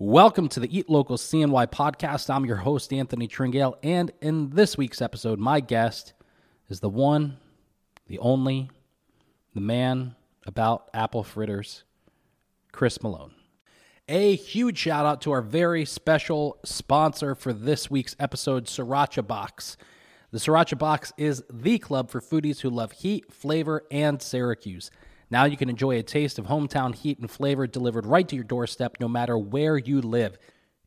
Welcome to the Eat Local CNY podcast. I'm your host, Anthony Tringale, and in this week's episode, my guest is the one, the only, the man about apple fritters, Chris Malone. A huge shout out to our very special sponsor for this week's episode, Syracha Box. The Syracha Box is the club for foodies who love heat, flavor, and Syracuse. Now you can enjoy a taste of hometown heat and flavor delivered right to your doorstep no matter where you live.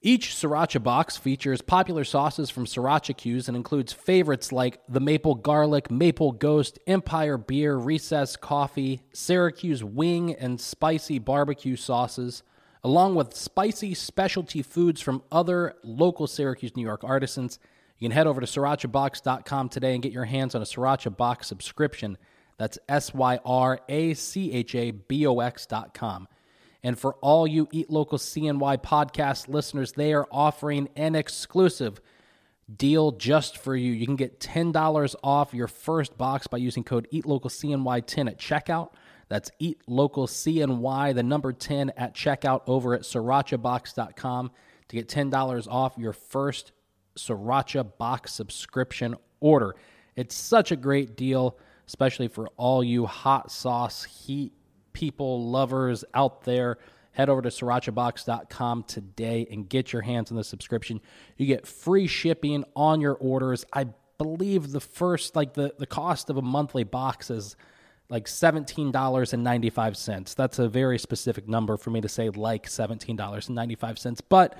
Each Syracha box features popular sauces from Syracha'Cuse and includes favorites like the Maple Garlic, Maple Ghost, Empire Beer, Recess Coffee, Syracuse Wing, and Spicy Barbecue sauces, along with spicy specialty foods from other local Syracuse, New York artisans. You can head over to syrachabox.com today and get your hands on a Syracha Box subscription. That's S Y R A C H A B O X dot com. And for all you Eat Local CNY podcast listeners, they are offering an exclusive deal just for you. You can get $10 off your first box by using code EatLocalCNY10 at checkout. That's EatLocalCNY, the number 10 at checkout over at syrachabox.com to get $10 off your first Syracha box subscription order. It's such a great deal especially for all you hot sauce heat people, lovers out there. Head over to syrachabox.com today and get your hands on the subscription. You get free shipping on your orders. I believe the first, like the, the cost of a monthly box is like $17.95. That's a very specific number for me to say like $17.95, but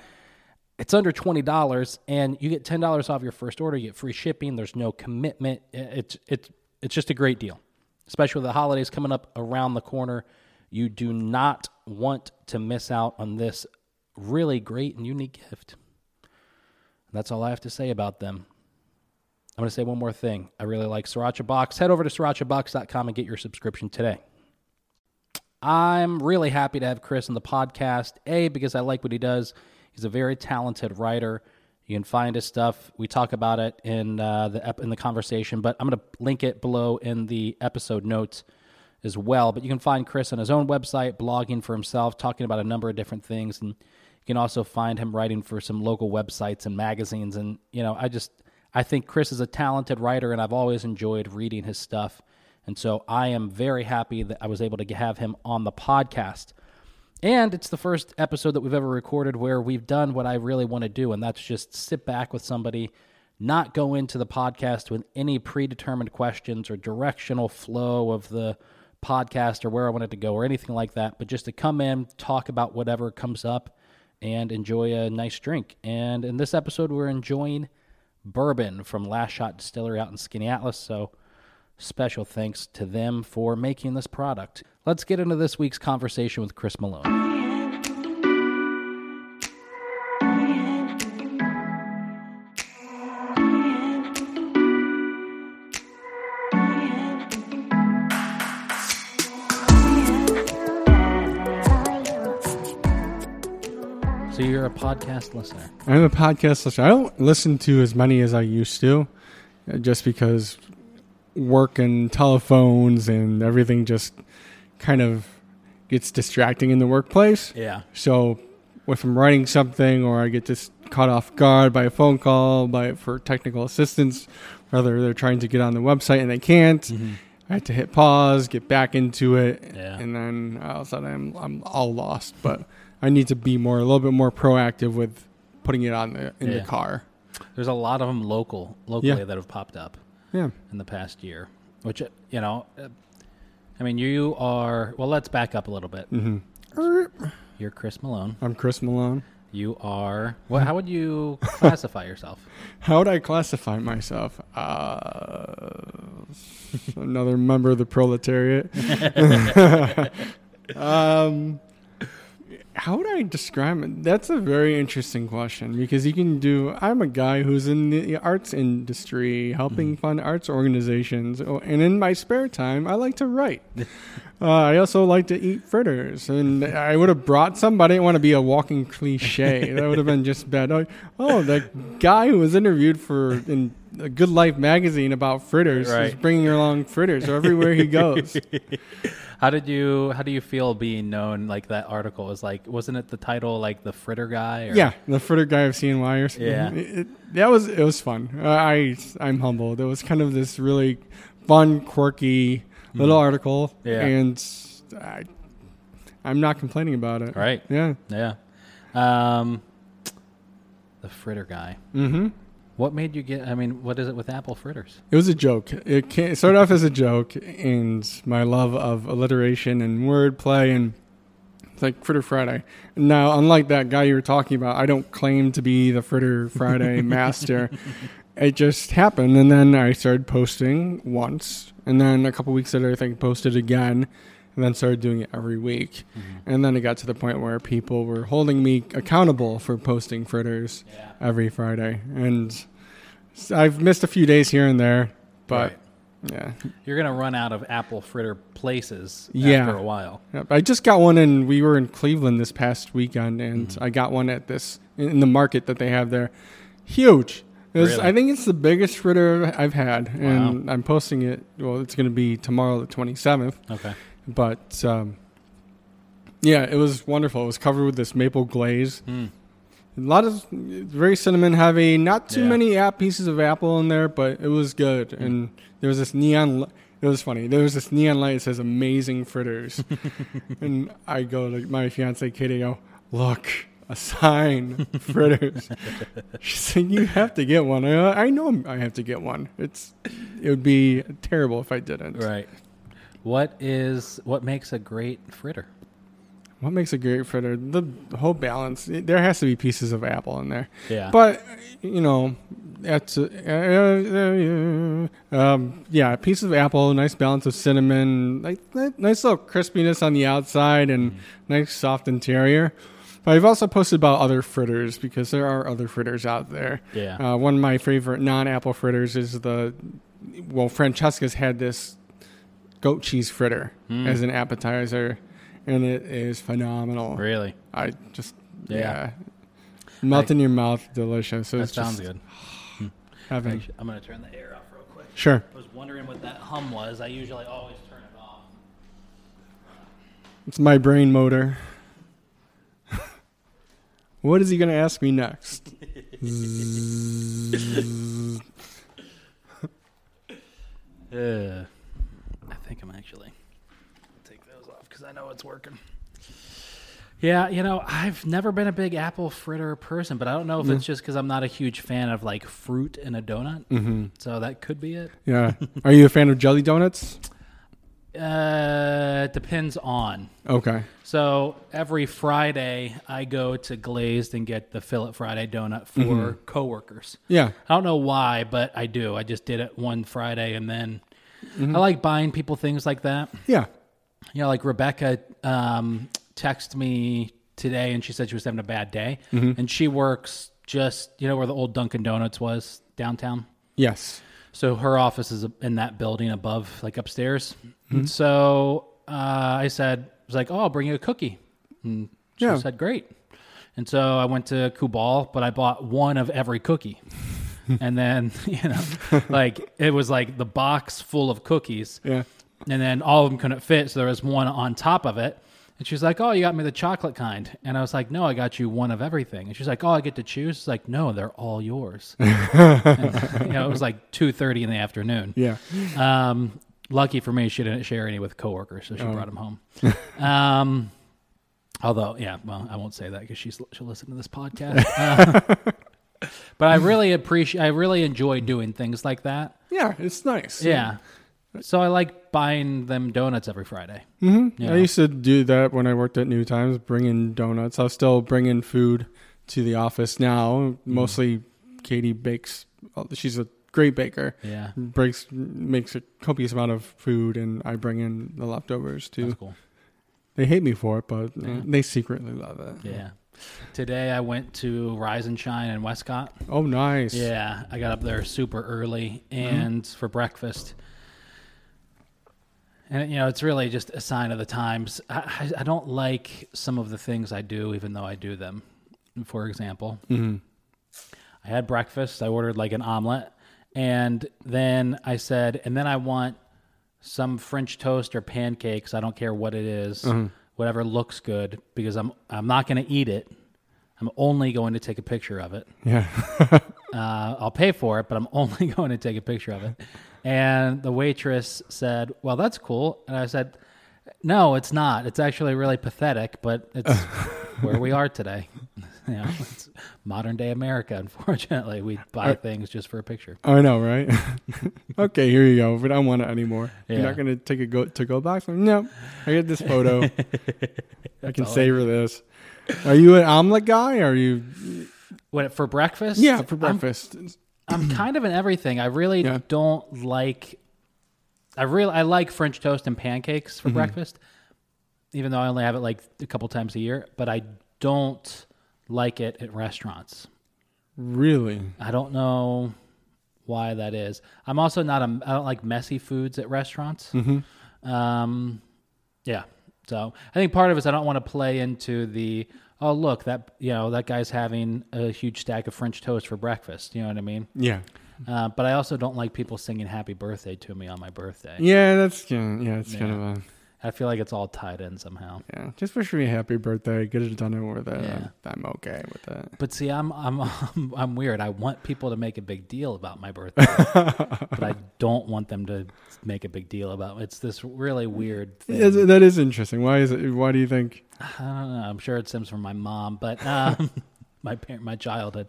it's under $20 and you get $10 off your first order. You get free shipping. There's no commitment. It's, it's it's just a great deal, especially with the holidays coming up around the corner. You do not want to miss out on this really great and unique gift. That's all I have to say about them. I'm going to say one more thing. I really like Syracha Box. Head over to syrachabox.com and get your subscription today. I'm really happy to have Chris on the podcast. A, because I like what he does. He's a very talented writer. You can find his stuff. We talk about it in uh, the ep- in the conversation, but I'm going to link it below in the episode notes as well. But you can find Chris on his own website, blogging for himself, talking about a number of different things, and you can also find him writing for some local websites and magazines. And you know, I just I think Chris is a talented writer, and I've always enjoyed reading his stuff. And so I am very happy that I was able to have him on the podcast. And it's the first episode that we've ever recorded where we've done what I really want to do, and that's just sit back with somebody, not go into the podcast with any predetermined questions or directional flow of the podcast or where I want it to go or anything like that, but just to come in, talk about whatever comes up, and enjoy a nice drink. And in this episode, we're enjoying bourbon from Last Shot Distillery out in Skaneateles. So, special thanks to them for making this product. Let's get into this week's conversation with Chris Malone. So you're a podcast listener. I'm a podcast listener. I don't listen to as many as I used to, uh, just because work and telephones and everything just kind of gets distracting in the workplace. Yeah. So if I'm writing something or I get just caught off guard by a phone call by for technical assistance, whether they're trying to get on the website and they can't, mm-hmm. I have to hit pause, get back into it, yeah. and then all of a sudden I'm I'm all lost. But I need to be more a little bit more proactive with putting it on the in yeah. the car. There's a lot of them local locally yeah. that have popped up. Yeah. In the past year, which you know, I mean, you are. Well, let's back up a little bit. Mm-hmm. You're Chris Malone. I'm Chris Malone. You are. Well, how would you classify yourself? How would I classify myself? Uh, another member of the proletariat. um, how would I describe it? That's a very interesting question because you can do. I'm a guy who's in the arts industry, helping mm-hmm. fund arts organizations, oh, and in my spare time, I like to write. uh, I also like to eat fritters, and I would have brought somebody. I didn't want to be a walking cliche. that would have been just bad. Oh, oh, the guy who was interviewed for in a Good Life magazine about fritters right. is bringing along fritters everywhere he goes. How did you how do you feel being known like that article was like wasn't it the title like the fritter guy or Yeah, the fritter guy of CNY or something. Yeah. It, it- that was it was fun. Uh, I I'm humbled. It was kind of this really fun, quirky little article, Mm-hmm. Yeah. and I I'm not complaining about it. Right. Yeah. Yeah. Um the fritter guy. Mm-hmm. What made you get I mean, what is it with apple fritters? It was a joke. It, ca it started off as a joke, and my love of alliteration and wordplay, and it's like Fritter Friday. Now, unlike that guy you were talking about, I don't claim to be the Fritter Friday master. It just happened, and then I started posting once, and then a couple weeks later, I think posted again, and then started doing it every week. And then it got to the point where people were holding me accountable for posting fritters Yeah. every Friday, and I've missed a few days here and there, but Right. yeah, You're gonna run out of apple fritter places Yeah. after a while. Yep, I just got one, and we were in Cleveland this past weekend, and Mm-hmm. I got one at this in the market that they have there. Huge. Was- Really? I think it's the biggest fritter I've had, and I'm posting it. Well, it's going to be tomorrow, the 27th. Okay. But um, yeah, it was wonderful. It was covered with this maple glaze. Mm. A lot of very cinnamon heavy. Not too Yeah. many app pieces of apple in there, but it was good. And there was this neon. It was funny. There was this neon light that says "Amazing Fritters," and I go to my fiance Katie. Go, look, a sign, fritters. She's saying you have to get one. I, I know I have to get one. It's it would be terrible if I didn't. Right. What is what makes a great fritter? What makes a great fritter? The whole balance. It- there has to be pieces of apple in there. Yeah. But you know, that's uh, uh, uh, um, yeah, a piece of apple, nice balance of cinnamon, like nice little crispiness on the outside, and nice soft interior. But I've also posted about other fritters because there are other fritters out there. yeah. Uh, one of my favorite non-apple fritters is the well, Francesca's had this goat cheese fritter Mm. as an appetizer, and it is phenomenal. really? I just Yeah. yeah, melt in your mouth, delicious. That It's sounds just good. Heaven. Actually, I'm gonna turn the air off real quick. Sure. I was wondering what that hum was. I usually always turn it off. It's my brain motor. what is he going to ask me next? Uh, I think I'm actually take those off because I know it's working. Yeah, you know, I've never been a big apple fritter person, but I don't know if it's just because I'm not a huge fan of like fruit in a donut. Mhm. So that could be it. Yeah. Are you a fan of jelly donuts? Uh, it depends on. Okay. So every Friday, I go to Glazed and get the Fillet Friday donut for coworkers. Yeah. I don't know why, but I do. I just did it one Friday, and then I like buying people things like that. Yeah. You know, like Rebecca um, texted me today, and she said she was having a bad day, and she works just you know where the old Dunkin' Donuts was downtown. Yes. So her office is in that building above, like upstairs. And so uh, I said, I was like, oh, I'll bring you a cookie. And she Yeah. said, great. And so I went to Kubal, but I bought one of every cookie. and then, you know, like it was like the box full of cookies. Yeah. And then all of them couldn't fit. So there was one on top of it. And she was like, Oh, you got me the chocolate kind. And I was like, No, I got you one of everything. And she's like, Oh, I get to choose. It's like, No, they're all yours. and, you know, it was like two thirty in the afternoon. Yeah. Um, lucky for me, she didn't share any with coworkers, so she Oh. brought them home. um, although, yeah, well, I won't say that because she's she'll listen to this podcast. Uh, but I really appreciate, I really enjoy doing things like that. Yeah. It's nice. Yeah. So I like buying them donuts every Friday. hmm Yeah. I used to do that when I worked at New Times, bring in donuts. I'll still bring in food to the office now. Mm-hmm. Mostly Katie bakes. She's a great baker. Yeah, Breaks makes a copious amount of food, and I bring in the leftovers too. that's cool. They hate me for it, but uh, Yeah. they secretly love it. Yeah. Today I went to Rise and Shine in Westcott. Oh, nice. Yeah, I got up there super early and for breakfast. And you know, it's really just a sign of the times. I, I, don't like some of the things I do, even though I do them. For example, hmm I had breakfast. I ordered like an omelet, and then I said, and then I want some French toast or pancakes. I don't care what it is, Uh-huh. Whatever looks good, because I'm I'm not going to eat it. I'm only going to take a picture of it. Yeah. Uh, I'll pay for it, but I'm only going to take a picture of it. And the waitress said, "Well, that's cool." And I said, "No, it's not. It's actually really pathetic, but it's where we are today. you know, it's modern day America. Unfortunately, we buy things just for a picture." I know, right? okay, here you go. We don't want it anymore. You're not going to take a go to go box? No. I get this photo. I can all I savor this. Are you an omelet guy? Are you? What for breakfast? Yeah, for I'm- breakfast. I'm, kind of in everything. I really Yeah. don't like. I really I like French toast and pancakes Mm-hmm. for breakfast, even though I only have it like a couple times a year. But I don't like it at restaurants. Really? I don't know why that is. I'm also not a. I don't like messy foods at restaurants. Mm-hmm. Um, yeah. So I think part of it is I don't want to play into the. Oh look, that you know that guy's having a huge stack of French toast for breakfast. You know what I mean? Yeah. Uh, but I also don't like people singing "Happy Birthday" to me on my birthday. Yeah, that's yeah, yeah. It's kind of a I feel like it's all tied in somehow. yeah. Just wish me a happy birthday. Get it done over there. Yeah. I'm okay with that. But see, I'm I'm I'm, I'm weird. I want people to make a big deal about my birthday, but I don't want them to make a big deal about. It's this really weird thing. Yeah, that is interesting. Why is it? Why do you think? I don't know. I'm sure it stems from my mom, but um, my parent, my childhood.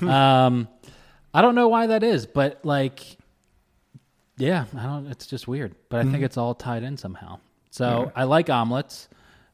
Um, I don't know why that is, but like, yeah, I don't. It's just weird, but I think mm-hmm. it's all tied in somehow. So I like omelets,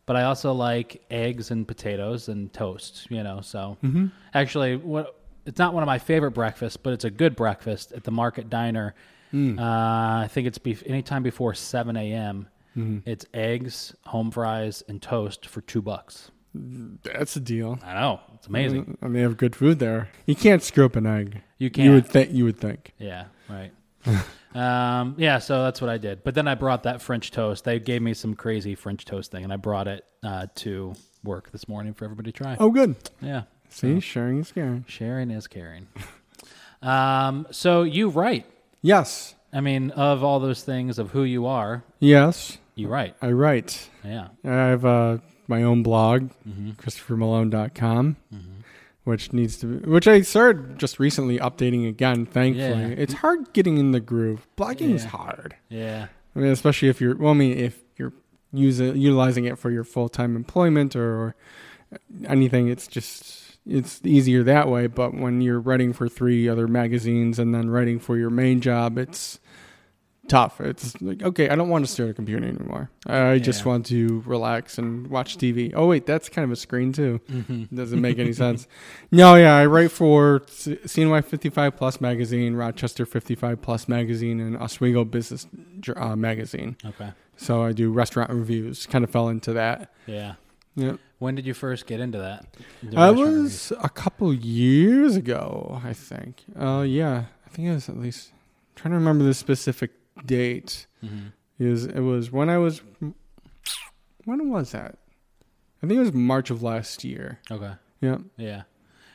but I also like eggs and potatoes and toast. You know, so mm-hmm. actually, what it's not one of my favorite breakfasts, but it's a good breakfast at the Market Diner. Mm. Uh, I think it's be- anytime before seven a.m. Mm-hmm. It's eggs, home fries, and toast for two bucks. That's a deal. I know it's amazing. And they have good food there. You can't screw up an egg. You can't. You would think. You would think. Yeah, right. um, yeah, so that's what I did. But then I brought that French toast. They gave me some crazy French toast thing, and I brought it uh, to work this morning for everybody to try. Oh, good. Yeah, See, sharing is caring. sharing is caring. um, so you write. Yes. I mean, of all those things of who you are, Yes. you write. I write. Yeah. I have uh, my own blog, Mm-hmm. ChristopherMalone.com, which needs to, be, which I started just recently updating again. Thankfully, Yeah. it's hard getting in the groove. Blogging is Yeah. hard. Yeah. I mean, especially if you're, well, I mean, if you're using utilizing it for your full time employment or, or anything, it's just it's easier that way. But when you're writing for three other magazines and then writing for your main job, it's tough. It's like okay, I don't want to stare at a computer anymore. I just want to relax and watch TV. Oh wait, that's kind of a screen too. Mm-hmm. Doesn't make any sense. No, yeah, I write for CNY 55 Plus magazine, Rochester 55 Plus magazine, and Oswego Business uh, magazine. Okay. So I do restaurant reviews. Kind of fell into that. Yeah. Yeah, When did you first get into that? I was a couple years ago, I think. Uh, yeah, I think it was at least. I'm trying to remember the specific date. Mm-hmm. It was, it was when I was. When was that? I think it was March of last year. Okay. Yeah. Yeah.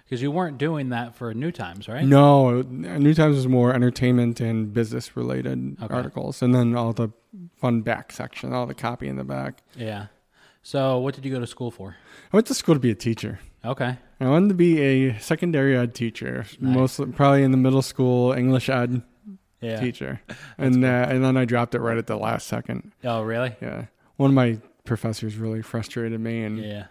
Because you weren't doing that for New Times, right? No, New Times was more entertainment and business related Okay. articles, and then all the fun back section, all the copy in the back. Yeah. So, what did you go to school for? I went to school to be a teacher. Okay. I wanted to be a secondary ed teacher, Nice. mostly probably in the middle school English ed Yeah. teacher, and uh, and then I dropped it right at the last second. Oh, really? Yeah, one of my professors really frustrated me, and Yeah.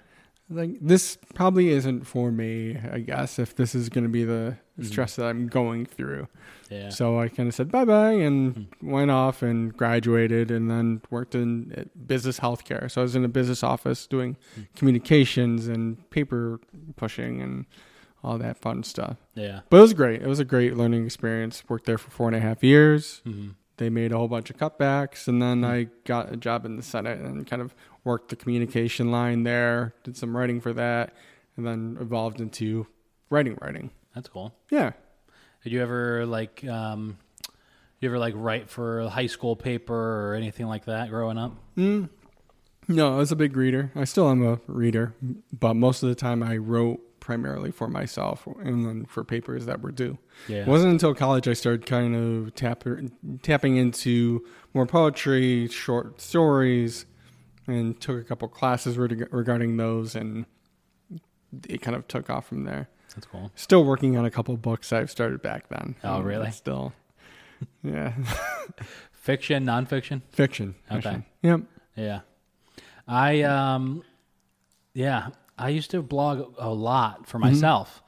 like this probably isn't for me. I guess if this is going to be the Mhm. stress that I'm going through. Yeah. So I kind of said bye bye and went off and graduated and then worked in uh, business healthcare. So I was in a business office doing Mm. communications and paper pushing and all that fun stuff. yeah. But it was great. It was a great learning experience. Worked there for four and a half years. hmm They made a whole bunch of cutbacks and then Mm. I got a job in the Senate and kind of worked the communication line there, did some writing for that, and then evolved into writing writing. That's cool. Yeah. Did you ever like, um, you ever like write for a high school paper or anything like that growing up? Mm. No, I was a big reader. I still am a reader, but most of the time I wrote primarily for myself and then for papers that were due. Yeah. It wasn't until college I started kind of tap, tapping into more poetry, short stories, and took a couple classes reg- regarding those, and it kind of took off from there. That's cool. Still working on a couple books I've started back then. Oh, Um, really? Still, yeah, Fiction, nonfiction. fiction. Okay. fiction. Yep. Yeah. I um yeah, I used to blog a lot for myself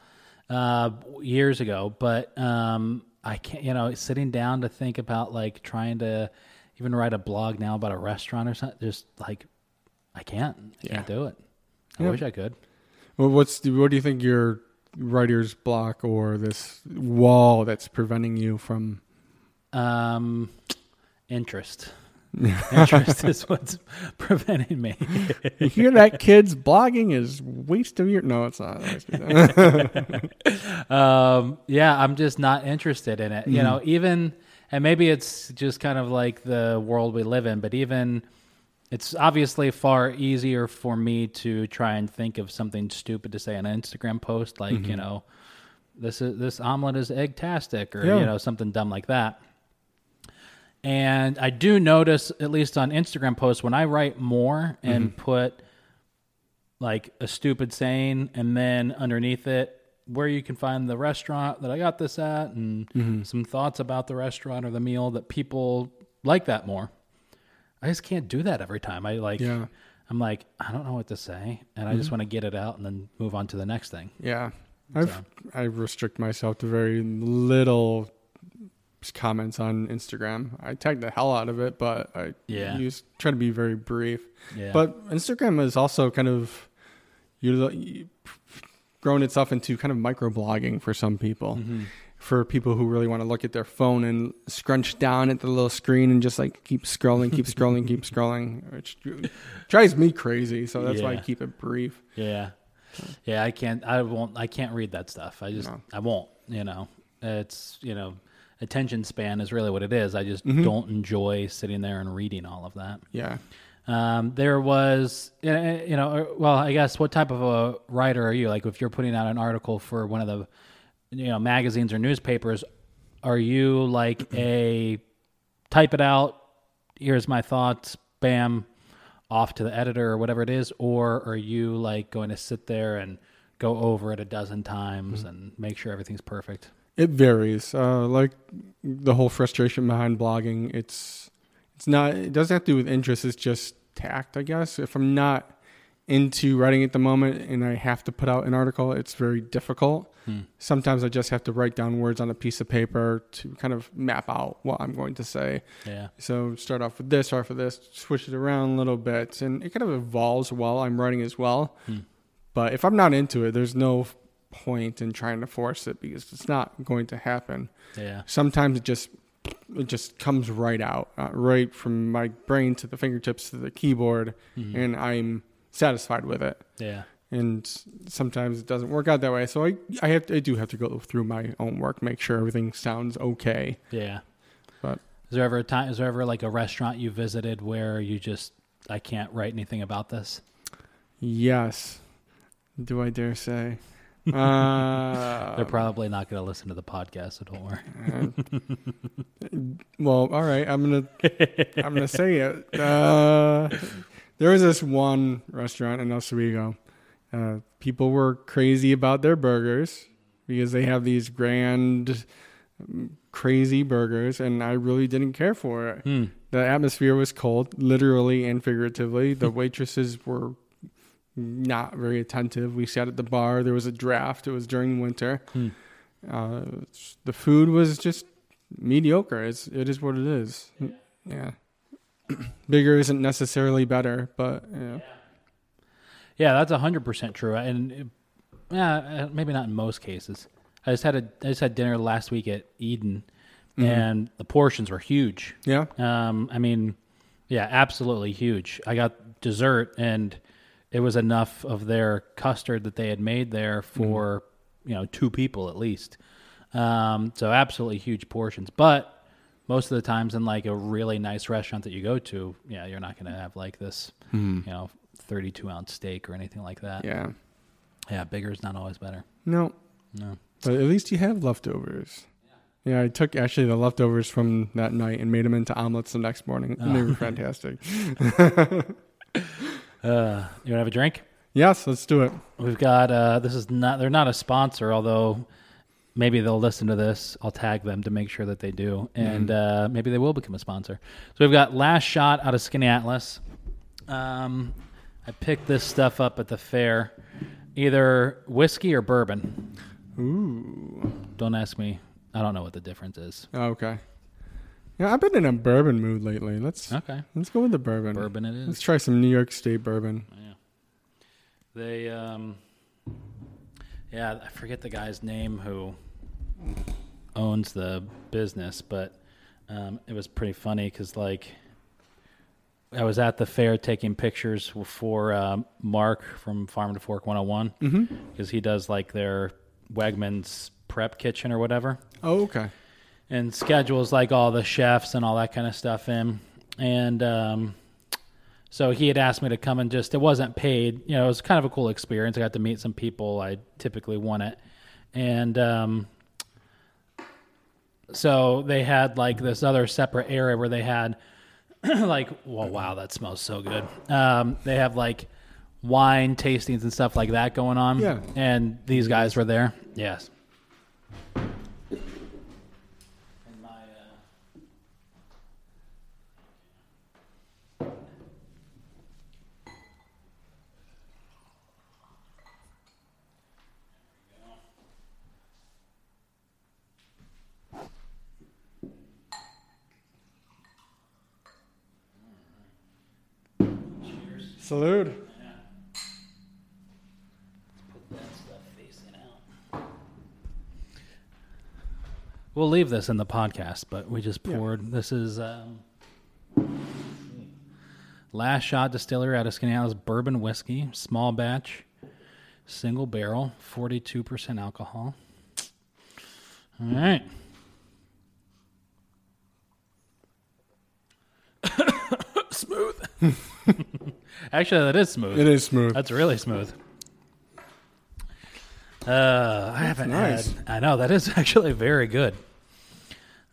uh years ago, but um I can't you know, sitting down to think about like trying to even write a blog now about a restaurant or something just like I can't. I can't do it. I Yeah. wish I could. Well, what's the, what do you think your writer's block or this wall that's preventing you from? Um interest. Interest is what's preventing me. You hear that, kids? Blogging is waste of your. No, it's not. a waste of- um, yeah, I'm just not interested in it. You know, even and maybe it's just kind of like the world we live in, but even it's obviously far easier for me to try and think of something stupid to say on an Instagram post, like you know, this is this omelet is egg-tastic, or Yeah. you know something dumb like that. And I do notice, at least on Instagram posts, when I write more and mm-hmm. put like a stupid saying and then underneath it where you can find the restaurant that I got this at and mm-hmm. some thoughts about the restaurant or the meal that people like that more. I just can't do that every time. I like Yeah. I'm like I don't know what to say and I just mm-hmm. want to get it out and then move on to the next thing. yeah, I've I restrict myself to very little comments on Instagram. I tag the hell out of it, but I Yeah. use try to be very brief. Yeah. But Instagram is also kind of you grown itself into kind of microblogging for some people. Mm-hmm. For people who really want to look at their phone and scrunch down at the little screen and just like keep scrolling, keep scrolling, keep scrolling, which drives me crazy. So that's why I keep it brief. Yeah. Yeah, I can't I won't I can't read that stuff. I just No. I won't, you know. It's, you know, attention span is really what it is. I just Mm-hmm. don't enjoy sitting there and reading all of that. Yeah. Um, there was, you know, uh, well, I guess what type of a writer are you? Like, if you're putting out an article for one of the, you know, magazines or newspapers, are you like a type it out? Here's my thoughts. Bam, off to the editor or whatever it is, or are you like going to sit there and go over it a dozen times and make sure everything's perfect? It varies. Uh, like the whole frustration behind blogging, it's it's not. It doesn't have to do with interest. It's just tact, I guess. If I'm not into writing at the moment and I have to put out an article, it's very difficult. Sometimes I just have to write down words on a piece of paper to kind of map out what I'm going to say. Yeah, So start off with this, start off with this, switch it around a little bit, and it kind of evolves while I'm writing as well. But if I'm not into it, there's no point in trying to force it because it's not going to happen. yeah, Sometimes it just it just comes right out, uh, right from my brain to the fingertips to the keyboard, and I'm satisfied with it. yeah. And sometimes it doesn't work out that way, so I I have to, I do have to go through my own work, make sure everything sounds okay. Yeah. But Is there ever a time? Is there ever like a restaurant you visited where you just I can't write anything about this? Yes. Do I dare say? Uh, They're probably not going to listen to the podcast, so don't worry. well, all right. I'm gonna I'm gonna say it. Uh, there was this one restaurant in Oswego. Uh, people were crazy about their burgers because they have these grand, mm, crazy burgers, and I really didn't care for it. Hmm. The atmosphere was cold, literally and figuratively. The waitresses were not very attentive. We sat at the bar. There was a draft. It was during winter. Hmm. Uh, the food was just mediocre. It's it is what it is. Yeah. Bigger isn't necessarily better, but yeah. Yeah, that's hundred percent true. And yeah, uh, maybe not in most cases. I just had a I just had dinner last week at Eden, and the portions were huge. Yeah. Um, I mean, yeah, absolutely huge. I got dessert, and it was enough of their custard that they had made there for you know two people at least. Um, so absolutely huge portions, but most of the times in like a really nice restaurant that you go to, yeah, you're not going to have like this, you know, 32 ounce steak or anything like that. Yeah. Yeah, bigger is not always better. No, No. but at least you have leftovers. Yeah, I took actually the leftovers from that night and made them into omelets the next morning, and they Oh. were fantastic. Uh, you want to have a drink? yes, let's do it. We've got uh, this is not they're not a sponsor, although maybe they'll listen to this. I'll tag them to make sure that they do, and uh, maybe they will become a sponsor. So we've got Last Shot out of Skaneateles. Um, I picked this stuff up at the fair, either whiskey or bourbon. Ooh, Don't ask me. I don't know what the difference is. Oh, okay. Yeah, I've been in a bourbon mood lately. Let's Okay, let's go with the bourbon. bourbon it Let's try some New York State bourbon. Yeah. They um yeah, I forget the guy's name who owns the business, but um, it was pretty funny because like I was at the fair taking pictures for um, Mark from Farm to Fork 101 Mm-hmm. because he does like their Wegmans prep kitchen or whatever Oh, okay. And schedules like all the chefs and all that kind of stuff in. And um, so he had asked me to come and just, it wasn't paid. You know, it was kind of a cool experience. I got to meet some people I typically want it. And um, so they had like this other separate area where they had like, well, wow, that smells so good. Um, they have like wine tastings and stuff like that going on. Yeah. And these guys were there. Yes. Salute. put that stuff facing out. We'll leave this in the podcast, but we just Yeah. poured. This is um, Last Shot Distillery out of Skinny bourbon whiskey, small batch, single barrel, forty-two percent alcohol. All right. smooth. Actually, that is smooth. It is smooth. That's really smooth. Uh, I haven't nice. had. I know that is actually very good.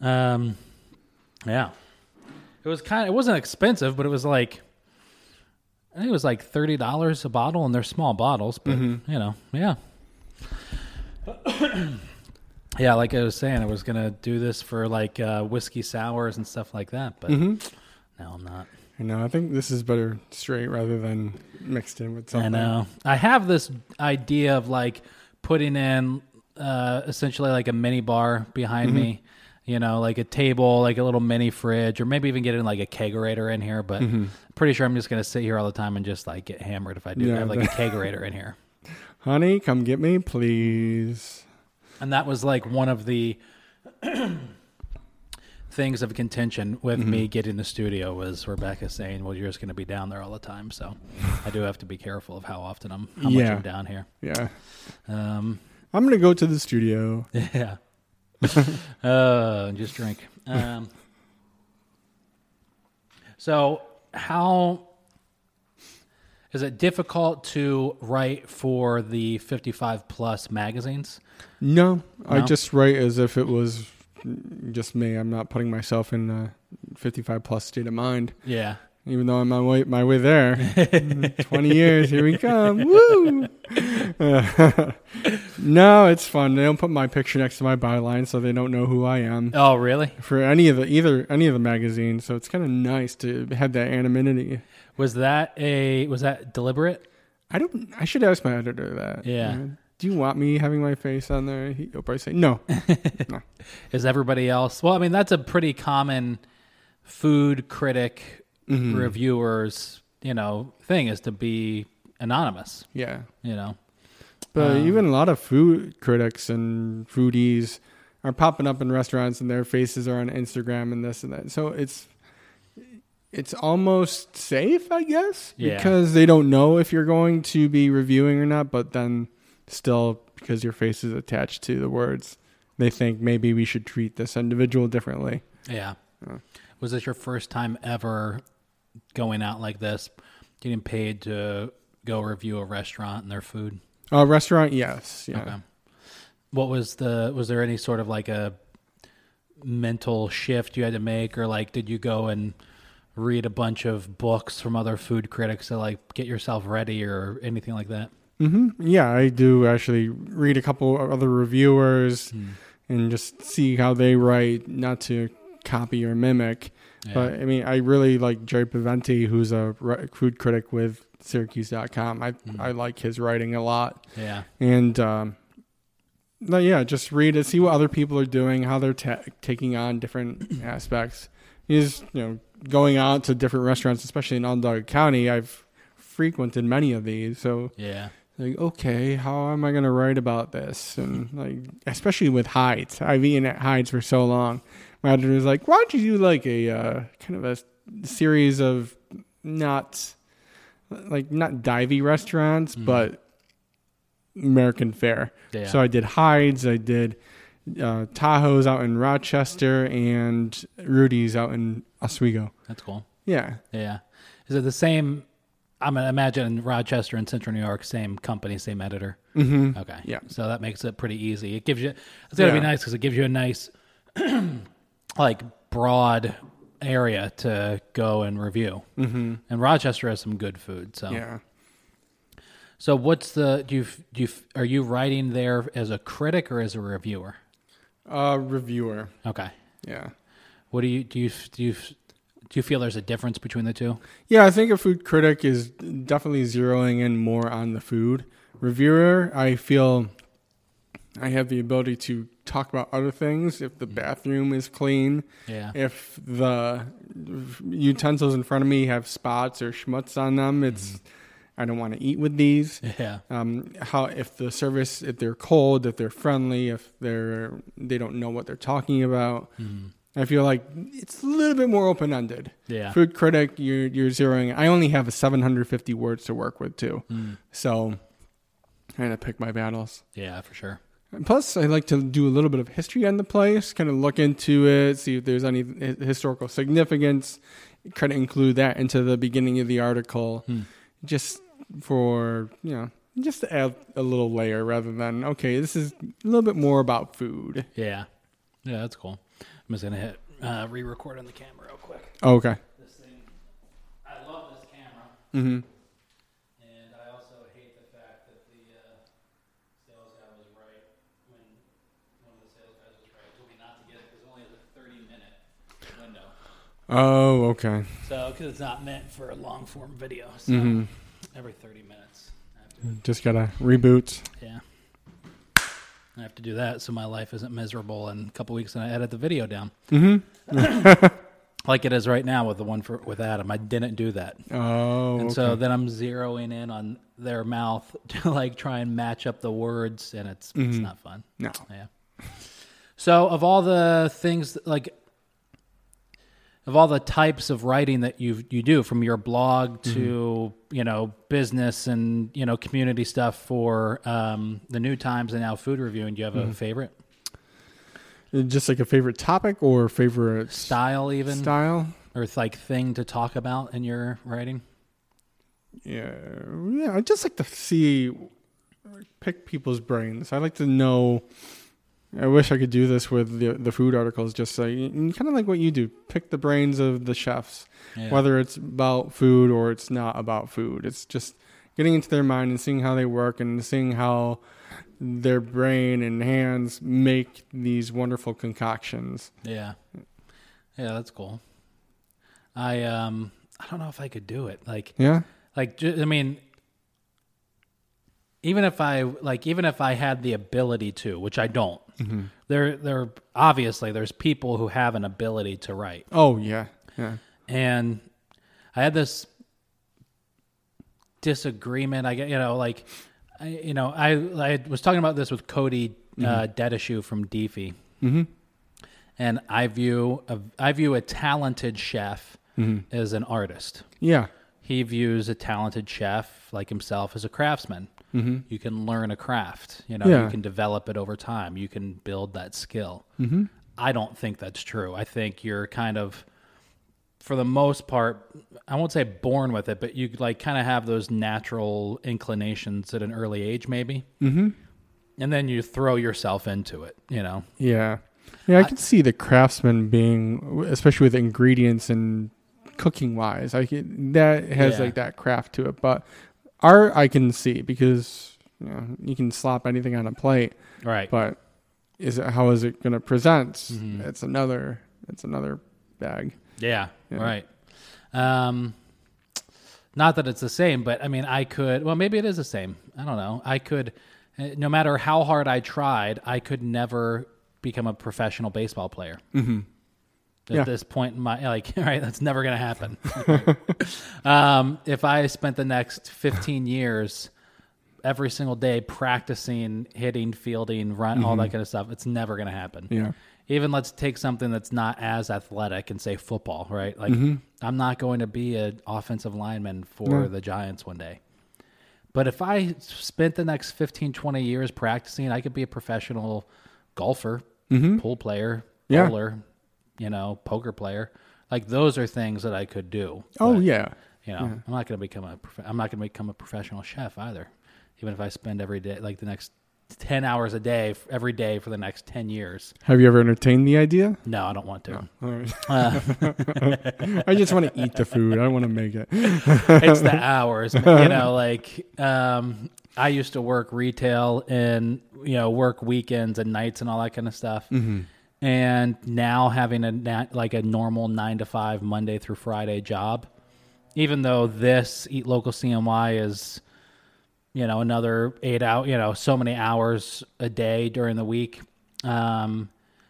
Um, yeah, it was kind. Of, It wasn't expensive, but it was like. I think it was like thirty dollars a bottle, and they're small bottles, but Mm-hmm. you know, yeah. yeah, like I was saying, I was gonna do this for like uh, whiskey sours and stuff like that, but Mm-hmm. now I'm not. I know. I think this is better straight rather than mixed in with something. I know. I have this idea of like putting in uh, essentially like a mini bar behind Mm-hmm. me, you know, like a table, like a little mini fridge, or maybe even getting like a kegerator in here. But Mm-hmm. pretty sure I'm just gonna sit here all the time and just like get hammered if I do Yeah, have like a kegerator in here. Honey, come get me, please. And that was like one of the things of contention with Mm-hmm. me getting the studio was Rebecca saying, "Well, you're just going to be down there all the time." So I do have to be careful of how often I'm, how much I'm down here. Yeah. Um, I'm gonna go to the studio. Yeah. uh, just drink. Um, so, how is it difficult to write for the 55 plus magazines? No, I just write as if it was just me. I'm not putting myself in a 55 plus state of mind, Yeah. even though I'm on my way my way there. 20 years, here we come. Woo! no, it's fun. They don't put my picture next to my byline, so they don't know who I am Oh, really? for any of the either any of the magazines. So it's kind of nice to have that anonymity. Was that a was that deliberate? I don't. I should ask my editor that. Yeah. Do you want me having my face on there? He- He'll probably say no. Is everybody else? Well, I mean, that's a pretty common food critic Mhm. reviewers, you know, thing is to be anonymous. Yeah. You know. But Um, even a lot of food critics and foodies are popping up in restaurants and their faces are on Instagram and this and that. So it's it's almost safe, I guess, Yeah. because they don't know if you're going to be reviewing or not, but then still because your face is attached to the words, they think maybe we should treat this individual differently. Yeah. Uh. Was this your first time ever going out like this, getting paid to go review a restaurant and their food? Uh, restaurant, yes, yeah. Okay. What was the was there any sort of like a mental shift you had to make or like did you go and read a bunch of books from other food critics to like get yourself ready or anything like that? Hmm Yeah, I do actually read a couple of other reviewers Hmm. and just see how they write, not to copy or mimic. Yeah. But I mean, I really like Jerry Paventi, who's a food critic with Syracuse.com. I Hmm. I like his writing a lot, yeah. and um, but yeah, just read it, see what other people are doing, how they're ta- taking on different aspects. He's you know going out to different restaurants, especially in Onondaga County. I've frequented many of these, so Yeah. Like okay how am i going to write about this? And like especially with Heid's i've eaten at Heid's for so long. My editor was like why don't you do like a uh, kind of a series of not like not divey restaurants but american fare? Yeah. so i did Heid's i did uh, Tahou's out in rochester and rudy's out in oswego. That's cool. yeah. Yeah. Is it the same I'm gonna imagine Rochester and Central New York, same company, same editor. mm-hmm. Okay. Yeah. So that makes it pretty easy. It gives you. It's gonna Yeah. be nice because it gives you a nice, like broad area to go and review. Mm-hmm. And Rochester has some good food. So. yeah So what's the do you do you are you writing there as a critic or as a reviewer? uh reviewer Okay. yeah What do you do you do you do you feel there's a difference between the two? Yeah, I think a food critic is definitely zeroing in more on the food. Reviewer, I feel I have the ability to talk about other things if the mm. bathroom is clean, Yeah. if the utensils in front of me have spots or schmutz on them, it's mm-hmm. I don't want to eat with these. Yeah. Um, how if the service if they're cold, if they're friendly, if they're they don't know what they're talking about. Mm-hmm. I feel like it's a little bit more open ended. Yeah. Food critic, you're you're zeroing. I only have 750 words to work with too, Mm. so I had to pick my battles. Yeah, for sure. And plus, I like to do a little bit of history on the place, kind of look into it, see if there's any historical significance. Try to include that into the beginning of the article, Hmm. just for you know, just to add a little layer rather than okay, this is a little bit more about food. Yeah. Yeah, that's cool. I'm just gonna hit uh, re-record on the camera real quick. Okay. This thing, I love this camera, Mm-hmm. and I also hate the fact that the uh, sales guy was right when one of the sales guys was right. Told me not to get it because only has a 30 minute window. Oh, okay. So, because it's not meant for a long form video. So Mm-hmm. every 30 minutes, I have to, Just gotta reboot. yeah. I have to do that so my life isn't miserable in a couple weeks and I edit the video down. Mm-hmm. Like it is right now with the one for with Adam. I didn't do that. Oh, And okay. so then I'm zeroing in on their mouth to like try and match up the words and it's it's Mhm. not fun. no. Yeah. So of all the things like of all the types of writing that you you do from your blog mm-hmm. to you know business and you know community stuff for um, the New Times and now food Review. And do you have a mm-hmm. favorite uh, Just like a favorite topic or favorite style even style? or like thing to talk about in your writing? Yeah, yeah. I just like to see, pick people's brains. I like to know. I wish I could do this with the the food articles. Just so kind of like what you do, pick the brains of the chefs, Yeah. whether it's about food or it's not about food. It's just getting into their mind and seeing how they work and seeing how their brain and hands make these wonderful concoctions. Yeah. Yeah, that's cool. I um I don't know if I could do it. Like Yeah. like I mean even if I like even if I had the ability to, which I don't. There there obviously there's people who have an ability to write. Oh yeah. Yeah. And I had this disagreement. I get, you know, like, I, you know, I I was talking about this with Cody uh, Dedishu from Deefy, Mhm. and I view a, I view a talented chef as an artist. Yeah. He views a talented chef like himself as a craftsman. Mm-hmm. You can learn a craft. You know, Yeah. you can develop it over time. You can build that skill. Mm-hmm. I don't think that's true. I think you're kind of for the most part, I won't say born with it, but you like kind of have those natural inclinations at an early age, maybe. Mm-hmm. And then you throw yourself into it, you know. Yeah. Yeah, I can see the craftsman being, especially with ingredients and cooking wise. I can, that has Yeah. like that craft to it. But art, I can see because you know you can slop anything on a plate. Right. But is it how is it going to present? Mm-hmm. It's another. It's another bag. Yeah, Yeah. right. Um, not that it's the same, but I mean, I could. Well, maybe it is the same. I don't know. I could, uh, no matter how hard I tried, I could never become a professional baseball player. Mm-hmm. At Yeah. this point in my like, right that's never going to happen. um, if I spent the next fifteen years every single day practicing hitting, fielding, run, all that mm-hmm. kind of stuff, it's never going to happen Yeah. even let's take something that's not as athletic and say football, right? Like mm-hmm. I'm not going to be an offensive lineman for No. the Giants one day. But if I spent the next 15, 20 years practicing, I could be a professional golfer, mm-hmm. pool player, Yeah. You know, poker player. Like those are things that I could do. Oh But, yeah. You know, I'm not going to become a prof- I'm not going to become a professional chef either. Even if I spend every day like the next 10 hours a day every day for the next 10 years. Have you ever entertained the idea? No, I don't want to. Right. Uh, I just want to eat the food. I want to make it. it's the hours, you know, like um I used to work retail and you know, work weekends and nights and all that kind of stuff. And now having a like a normal 9 to 5 Monday through Friday job, even though this Eat Local CNY is you know, another 8 out, you know, so many hours a day during the week. Um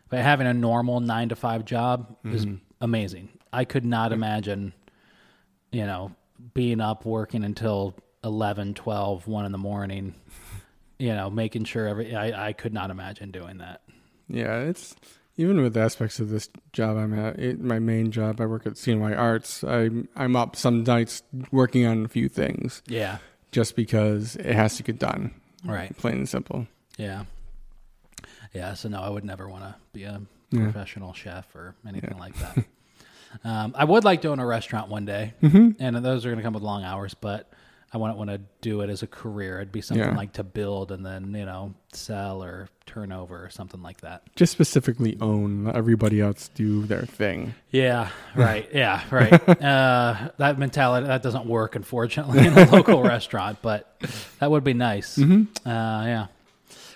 but having a normal 9 to 5 job is amazing. I could not imagine you know, being up working until 11, 12, 1 in the morning, you know, making sure every, I, I could not imagine doing that. Yeah, it's even with aspects of this job I'm at. It, my main job, I work at CNY Arts. I'm I'm up some nights working on a few things Yeah. just because it has to get done. Right. Plain and simple. Yeah. Yeah. So, no, I would never want to be a Yeah. professional chef or anything like that. um, I would like to own a restaurant one day, and those are going to come with long hours, but I wouldn't want to do it as a career. It'd be something Yeah. like to build and then, you know, sell or turnover or something like that. Just specifically own. Let everybody else do their thing. Yeah, right. Yeah, right. Uh, that mentality that doesn't work, unfortunately, in a local restaurant, but that would be nice. Uh, yeah.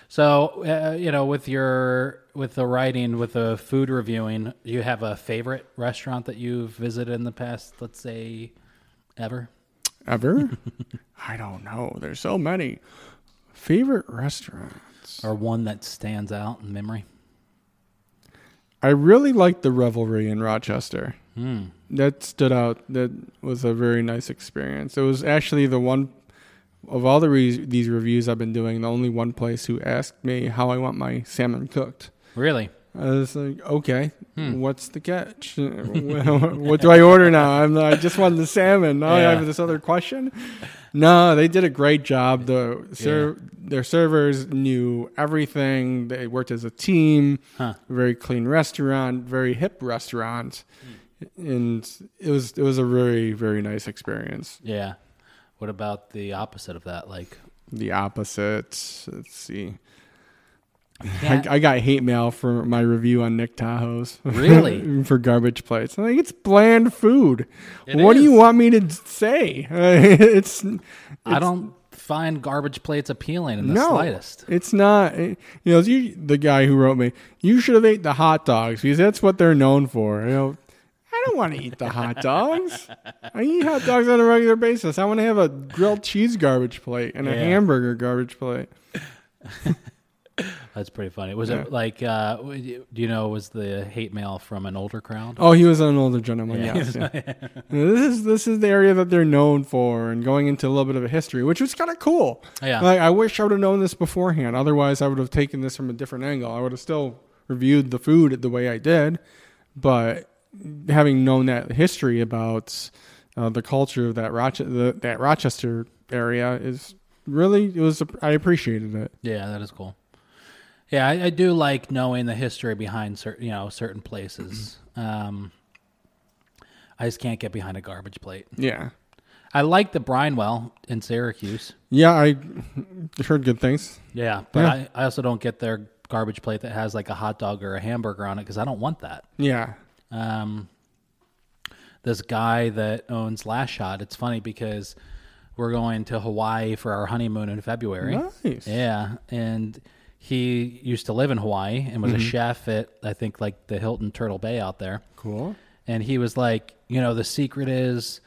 So, uh, you know, with your with the writing, with the food reviewing, do you have a favorite restaurant that you've visited in the past? Let's say, ever. Ever? I don't know. There's so many. Favorite restaurants. or one that stands out in memory? I really liked the Revelry in Rochester. Hmm. That stood out. That was a very nice experience. It was actually the one of all the re- these reviews I've been doing, the only one place who asked me how I want my salmon cooked. Really? I was like, okay, Hmm. what's the catch? what do I order now? I'm, I just want the salmon. Now I have this other question. No, they did a great job. The ser- their servers knew everything. They worked as a team. Huh. Very clean restaurant, very hip restaurant, and it was it was a very very nice experience. Yeah. What about the opposite of that? Like, The opposite. Let's see. I, I got hate mail for my review on Nick Tahou's. Really? for garbage plates. I'm like, it's bland food. It what do you want me to say? it's, I don't find garbage plates appealing in the no, slightest. it's not. Eh, you know, you, the guy who wrote me, you should have ate the hot dogs because that's what they're known for. You know, I don't want to eat the hot dogs. I eat hot dogs on a regular basis. I want to have a grilled cheese garbage plate and a hamburger garbage plate. That's pretty funny. Was Yeah. it like, uh, do you know, was the hate mail from an older crowd? Oh, he was an older gentleman. Yeah. Yes. yeah. this is this is the area that they're known for, and going into a little bit of a history, which was kind of cool. Yeah. Like I wish I would have known this beforehand. Otherwise, I would have taken this from a different angle. I would have still reviewed the food the way I did, but having known that history about uh, the culture of that Rochester, the, that Rochester area is really it was. I appreciated it. Yeah, that is cool. Yeah, I, I do like knowing the history behind certain, you know, certain places. Um, I just can't get behind a garbage plate. Yeah. I like the Brinewell in Syracuse. Yeah, I heard good things. Yeah, but Yeah. I, I also don't get their garbage plate that has like a hot dog or a hamburger on it because I don't want that. Yeah. Um, this guy that owns Last Shot. It's funny because we're going to Hawaii for our honeymoon in February. Nice. Yeah, and he used to live in Hawaii and was a mm-hmm. chef at I think like the Hilton Turtle Bay out there. Cool. And he was like, you know, the secret is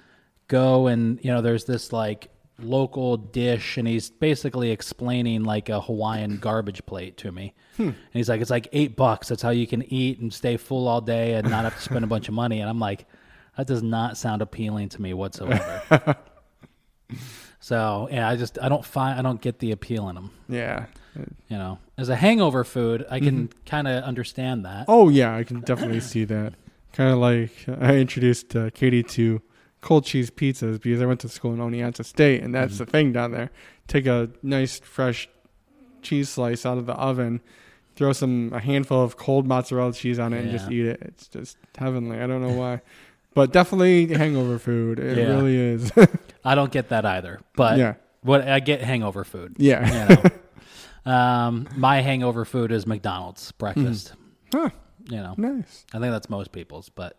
go and you know, there's this like local dish, and he's basically explaining like a Hawaiian garbage plate to me. Hmm. And he's like, it's like eight bucks. That's how you can eat and stay full all day and not have to spend a bunch of money. And I'm like, that does not sound appealing to me whatsoever. so yeah, I just I don't find I don't get the appeal in them. Yeah. You know, as a hangover food, I can kind of understand that. Oh yeah, I can definitely see that. Kind of like I introduced uh, Katie to cold cheese pizzas because I went to school in Oneonta State, and that's the thing down there. Take a nice fresh cheese slice out of the oven, throw some a handful of cold mozzarella cheese on it, and just eat it. It's just heavenly. I don't know why, but definitely hangover food. It Yeah. really is. I don't get that either. But yeah, what I get hangover food. yeah. You know, um, my hangover food is McDonald's breakfast. Huh, You know, nice. I think that's most people's, but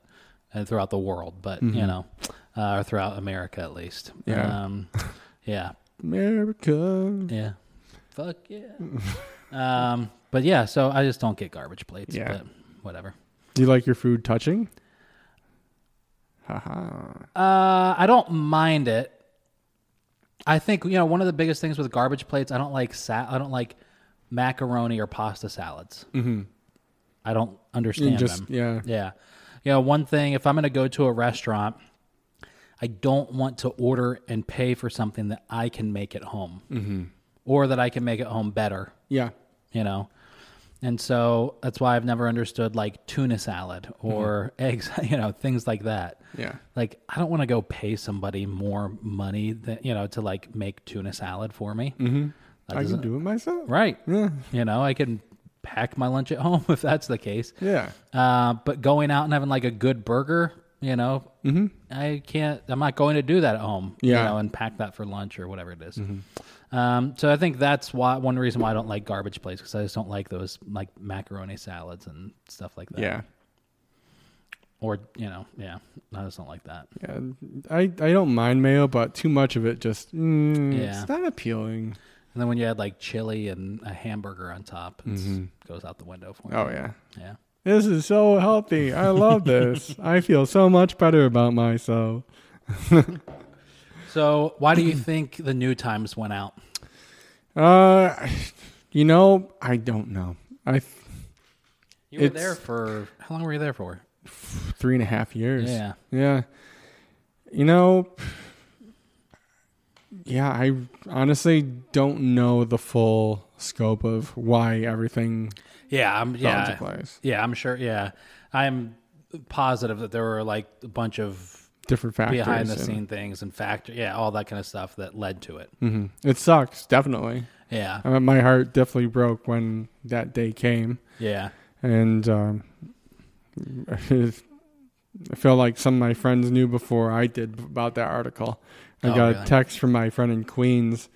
and throughout the world, but you know, uh, or throughout America at least. Yeah. Um, yeah. America. Yeah. Fuck yeah. um, but yeah, so I just don't get garbage plates. Yeah. But whatever. Do you like your food touching? Haha. Uh, I don't mind it. I think you know one of the biggest things with garbage plates. I don't like sa- I don't like macaroni or pasta salads. Mm-hmm. I don't understand Just them. yeah. Yeah. You know, one thing, if I'm going to go to a restaurant, I don't want to order and pay for something that I can make at home Mm-hmm. or that I can make at home better, Yeah. you know? And so that's why I've never understood like tuna salad or eggs, you know, things like that. Yeah. Like, I don't want to go pay somebody more money that, you know, to like make tuna salad for me. Mm-hmm. I can do it myself. Right. Yeah. You know, I can pack my lunch at home if that's the case. Yeah. Uh, but going out and having like a good burger, you know, Mm-hmm. I can't. I'm not going to do that at home. Yeah. Mm-hmm. you know, and pack that for lunch or whatever it is. Um, so I think that's why one reason why I don't like garbage plates because I just don't like those like macaroni salads and stuff like that. Yeah. Or you know, yeah, I just don't like that. Yeah. I I don't mind mayo, but too much of it just mm, Yeah. it's not appealing. And then when you add like chili and a hamburger on top, it Mhm. goes out the window for me. Oh yeah. yeah. This is so healthy. I love this. I feel so much better about myself. So why do you think the New Times went out? Uh, you know, I don't know. I You were It's- there for how long were you there for? three and a half years. Yeah. Yeah. You know, yeah, I honestly don't know the full scope of why everything Yeah, I'm fell yeah. into place. Yeah, I'm sure. Yeah, I'm positive that there were like a bunch of Different factors. behind the and- scene things and factor, yeah, all that kind of stuff that led to it. Mhm. It sucks, definitely. Yeah, Uh, my heart definitely broke when that day came. yeah, and um, I feel like some of my friends knew before I did about that article. I Oh, got really? a text from my friend in Queens.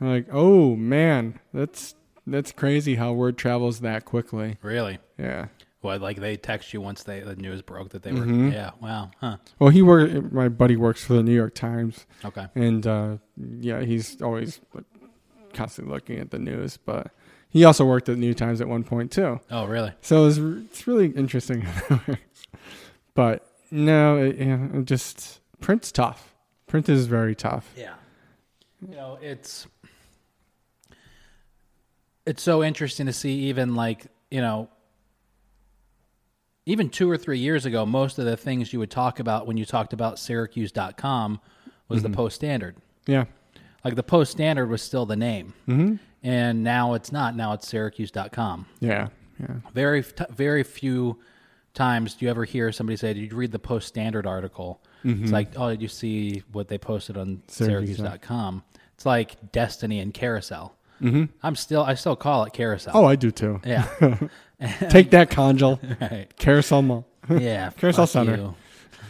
I'm like, oh man, that's that's crazy how word travels that quickly. really. Yeah. What like they text you once they the news broke that they were Mhm. yeah wow huh Well, he work. My buddy works for the New York Times, okay and uh, yeah, he's always constantly looking at the news. But he also worked at the New Times at one point too. oh really So it's it's really interesting. it but no, it, yeah, it just print's tough. Print is very tough. yeah you know it's it's so interesting to see even like you know even two or three years ago most of the things you would talk about when you talked about syracuse.com was the mm-hmm. post standard Yeah. like the post standard was still the name Mm-hmm. and now it's not now it's syracuse.com Yeah. Yeah. very very few times do you ever hear somebody say did you read the post standard article it's mm-hmm. like oh did you see what they posted on Syracuse. syracuse.com it's like destiny and carousel mm-hmm. i'm still i still call it carousel Oh, I do too. yeah Take that, Congel. right Carousel Mall. yeah Carousel Center.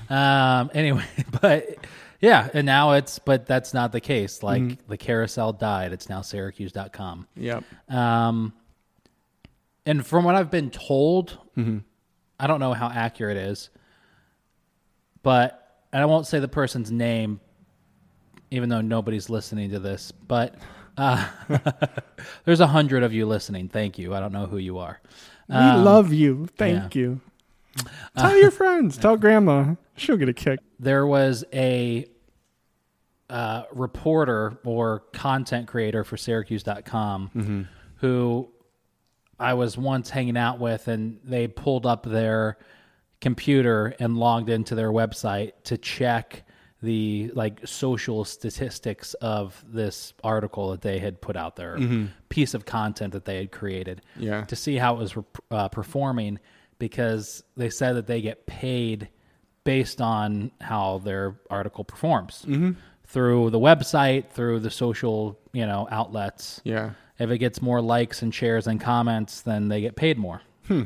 you. Um, anyway, but yeah, and now it's but that's not the case. Like Mm-hmm. the carousel died. It's now Syracuse.com. Yep. Um, and from what I've been told, Mm-hmm. I don't know how accurate it is, but and I won't say the person's name, even though nobody's listening to this. But uh, there's a hundred of you listening. Thank you. I don't know who you are. We Um, love you. Thank you. Tell your friends. Tell grandma. She'll get a kick. there was a uh, reporter or content creator for Syracuse.com who I was once hanging out with, and they pulled up their computer and logged into their website to check the like social statistics of this article that they had put out there, piece of content that they had created, Yeah. to see how it was uh, performing, because they said that they get paid based on how their article performs through the website, through the social, you know, outlets. Yeah. If it gets more likes and shares and comments, then they get paid more. Hmm.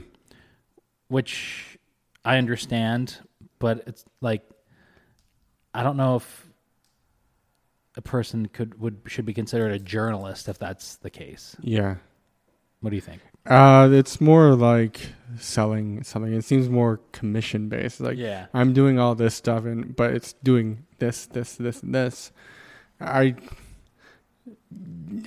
Which I understand, but it's like I don't know if a person could would should be considered a journalist if that's the case. Yeah. What do you think? Uh, it's more like selling something. It seems more commission based. Like Yeah. I'm doing all this stuff, and but it's doing this, this, this, and this. I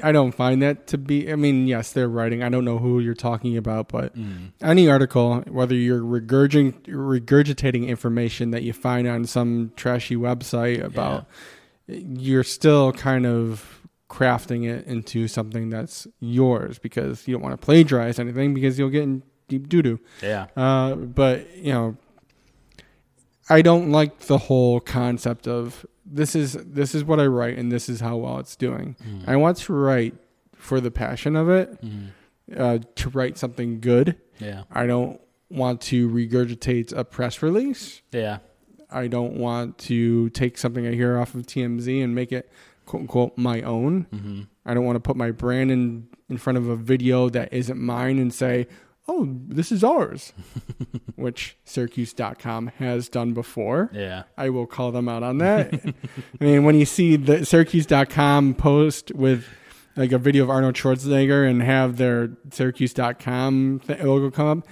I don't find that to be. I mean, yes, they're writing. I don't know who you're talking about, but Mm. any article, whether you're regurging, regurgitating information that you find on some trashy website about, you're still kind of crafting it into something that's yours because you don't want to plagiarize anything because you'll get in deep doo doo. Yeah. Uh, but you know, I don't like the whole concept of this is this is what I write and this is how well it's doing. Mm. I want to write for the passion of it, Mm. uh, to write something good. Yeah. I don't want to regurgitate a press release. Yeah. I don't want to take something I hear off of TMZ and make it quote unquote my own. hmm I don't want to put my brand in in front of a video that isn't mine and say, "Oh, this is ours," which Syracuse.com has done before. Yeah. I will call them out on that. I mean, when you see the Syracuse.com post with like a video of Arnold Schwarzenegger and have their Syracuse.com logo come up,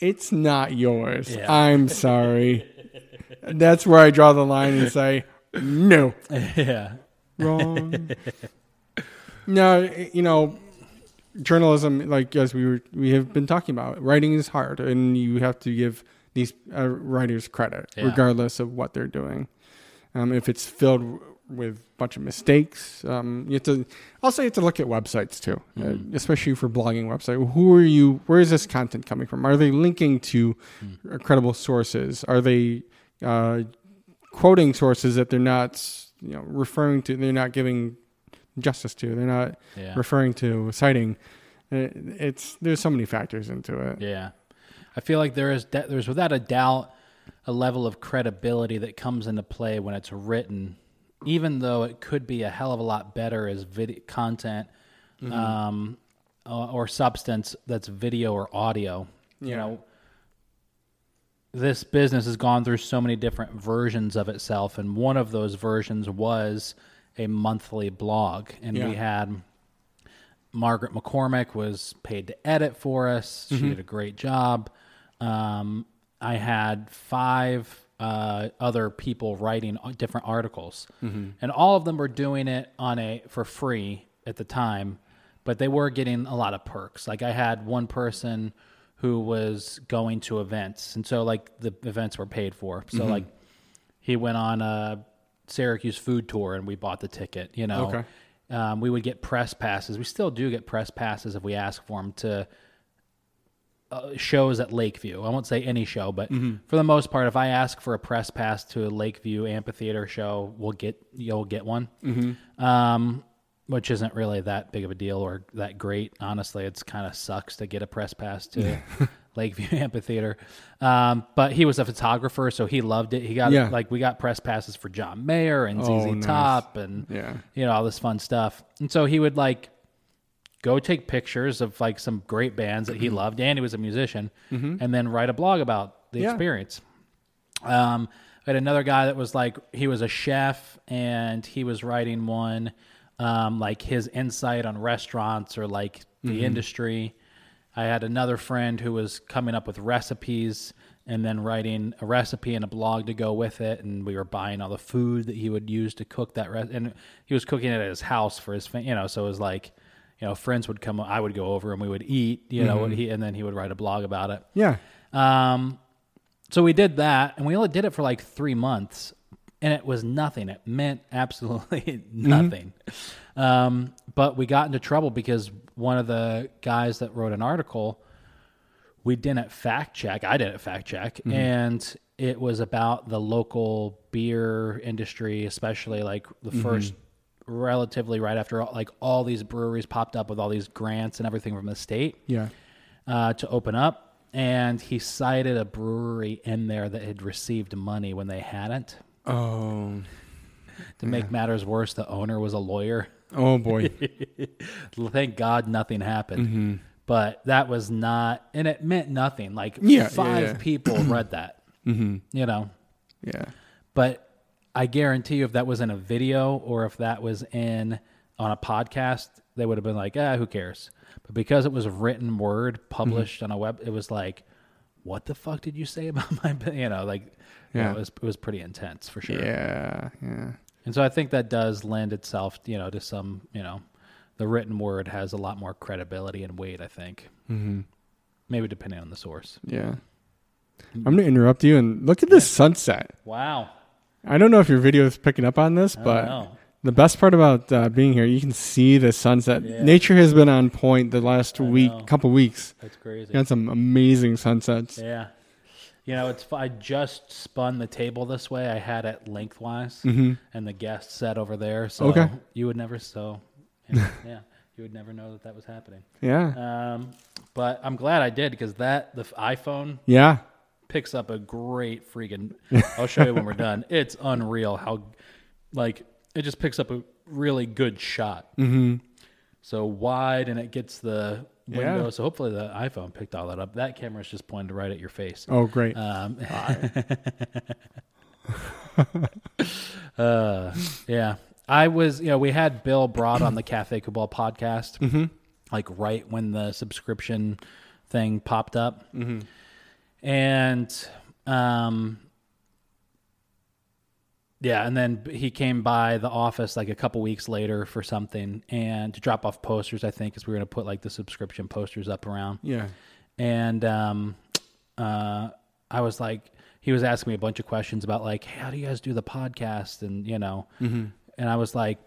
it's not yours. Yeah. I'm sorry. That's where I draw the line and say, no, yeah. wrong. no, you know, journalism, like as we were, we have been talking about, writing is hard, and you have to give these uh, writers credit, Yeah. regardless of what they're doing. Um, if it's filled with a bunch of mistakes, um, you have to. Also, you have to look at websites too, uh, Mhm. especially for blogging website. Who are you? Where is this content coming from? Are they linking to uh, credible sources? Are they uh, quoting sources that they're not, you know, referring to? They're not giving justice to. They're not Yeah. referring to, citing. Uh, It's there's so many factors into it. Yeah, I feel like there is de- there's without a doubt a level of credibility that comes into play when it's written, even though it could be a hell of a lot better as video content um, or, or substance that's video or audio. You know, this business has gone through so many different versions of itself, and one of those versions was a monthly blog, and Yeah. we had. Margaret McCormick was paid to edit for us. She did a great job. Um, I had five uh, other people writing different articles, and all of them were doing it on a for free at the time, but they were getting a lot of perks. Like I had one person who was going to events, and so like the events were paid for. So like he went on a Syracuse food tour, and we bought the ticket. You know, Okay. um, we would get press passes. We still do get press passes if we ask for them to uh, shows at Lakeview. I won't say any show, but for the most part, if I ask for a press pass to a Lakeview amphitheater show, we'll get you'll get one. Um, which isn't really that big of a deal or that great. Honestly, it's kind of sucks to get a press pass to Lakeview Amphitheater. Um, but he was a photographer, so he loved it. He got Yeah. like we got press passes for John Mayer and ZZ Oh, nice. Top and Yeah. you know all this fun stuff. And so he would like go take pictures of like some great bands that he loved, and he was a musician, and then write a blog about the Yeah. experience. Um, We had another guy that was like he was a chef and he was writing one, um, like his insight on restaurants or like the industry. I had another friend who was coming up with recipes and then writing a recipe and a blog to go with it. And we were buying all the food that he would use to cook that. Re- and he was cooking it at his house for his, you know, so it was like, you know, friends would come, I would go over and we would eat, you know, what he, and then he would write a blog about it. Yeah. Um, so we did that, and we only did it for like three months, and it was nothing. It meant absolutely nothing. Um, but we got into trouble because one of the guys that wrote an article, we didn't fact check. I didn't fact check, and it was about the local beer industry, especially like the first relatively right after all, like all these breweries popped up with all these grants and everything from the state Yeah. uh, to open up, and he cited a brewery in there that had received money when they hadn't. Oh. To make matters worse, the owner was a lawyer. Oh boy. Thank God nothing happened. Mm-hmm. But that was not, and it meant nothing. Like Yeah, yeah, five yeah. people read that, mm-hmm. you know. Yeah. But I guarantee you, if that was in a video or if that was in on a podcast, they would have been like, "Ah, who cares?" But because it was a written word published on a web, it was like, "What the fuck did you say about my?" You know, like, you know, Yeah. it was it was pretty intense for sure. Yeah. Yeah. And so I think that does lend itself, you know, to some, you know, the written word has a lot more credibility and weight. I think, Mm-hmm. maybe depending on the source. Yeah. I'm gonna interrupt you and look at this sunset. Wow, I don't know if your video is picking up on this, but know. the best part about uh, being here, you can see the sunset. Yeah. Nature has been on point the last I week, know. couple weeks. that's crazy. Got some amazing sunsets. Yeah. You know, it's I just spun the table this way. I had it lengthwise, Mm-hmm. and the guest sat over there. So Okay. you would never so yeah, yeah, you would never know that that was happening. Yeah. Um, but I'm glad I did because that the iPhone Yeah. picks up a great freaking. I'll show you when we're done. It's unreal how like it just picks up a really good shot. Mm-hmm. So wide, and it gets the Yeah. window. So hopefully the iPhone picked all that up. That camera's just pointed right at your face. Oh, great. Um, uh, yeah, I was. You know, we had Bill Broad on the Cafe Kubal podcast, Mm-hmm. like right when the subscription thing popped up, and um, yeah, and then he came by the office like a couple weeks later for something and to drop off posters. I think because we were going to put like the subscription posters up around yeah. and um, uh, I was like, he was asking me a bunch of questions about like, hey, how do you guys do the podcast, and you know, and I was like,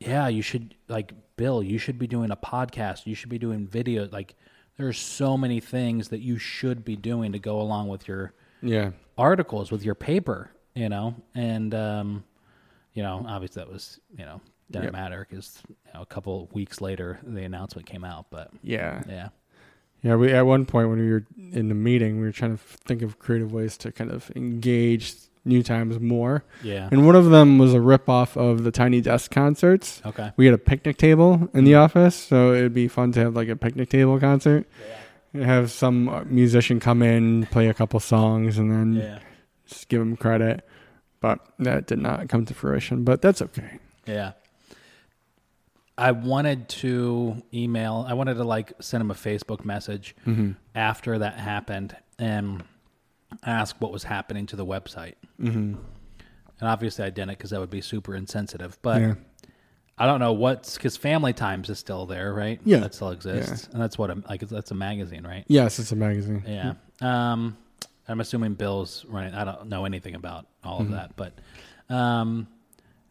yeah, you should like Bill, you should be doing a podcast, you should be doing video, like. There's so many things that you should be doing to go along with your Yeah. articles, with your paper, you know, and um, you know, obviously that was, you know, didn't Yep. matter because you know, a couple of weeks later the announcement came out, but Yeah. yeah, Yeah. We at one point when we were in the meeting, we were trying to think of creative ways to kind of engage New Times more, yeah, and one of them was a rip off of the Tiny Desk concerts. okay, We had a picnic table in the office, so it'd be fun to have like a picnic table concert. And have some uh, musician come in, play a couple songs, and then yeah. Just give him credit. But that did not come to fruition. But that's okay. Yeah. I wanted to email, I wanted to like send him a Facebook message Mm-hmm. after that happened and ask what was happening to the website. Mm-hmm. And obviously I didn't because that would be super insensitive. But yeah. I don't know what's because Family Times is still there, right? Yeah. That still exists. And that's what, a, like, that's a magazine, right? Yes, it's a magazine. Yeah. Um, I'm assuming Bill's running. I don't know anything about all Mm-hmm. of that, but um,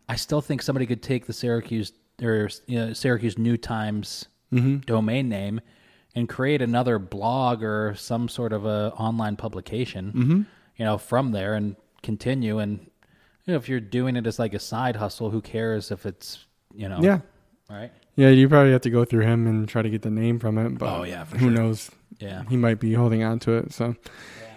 I still think somebody could take the Syracuse or you know, Syracuse New Times Mm-hmm. domain name and create another blog or some sort of a online publication. Mm-hmm. You know, from there and continue. And you know, if you're doing it as like a side hustle, who cares if it's you know, Yeah. right? Yeah, you probably have to go through him and try to get the name from it. But Oh, yeah, for who sure. knows? Yeah, He might be holding on to it. So,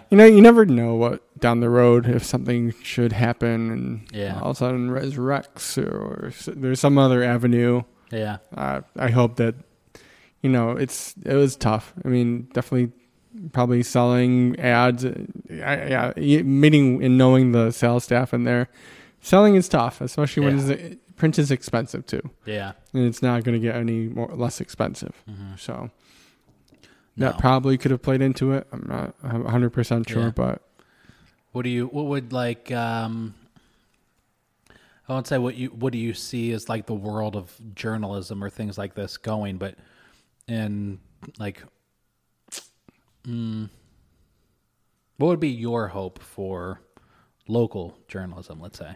you know, you never know what down the road if something should happen and Yeah. all of a sudden resurrects or, or there's some other avenue. yeah, Uh, I hope that, you know, it's it was tough. I mean, definitely probably selling ads. uh, Yeah, yeah, meeting and knowing the sales staff in there. Selling is tough, especially when Yeah. it's, print is expensive too, Yeah. and it's not going to get any more less expensive. hmm So No. that probably could have played into it. I'm not 100 percent sure, Yeah. but What do you? What would like? um I won't say what you. What do you see as like the world of journalism or things like this going? But in like, mm, what would be your hope for local journalism? Let's say.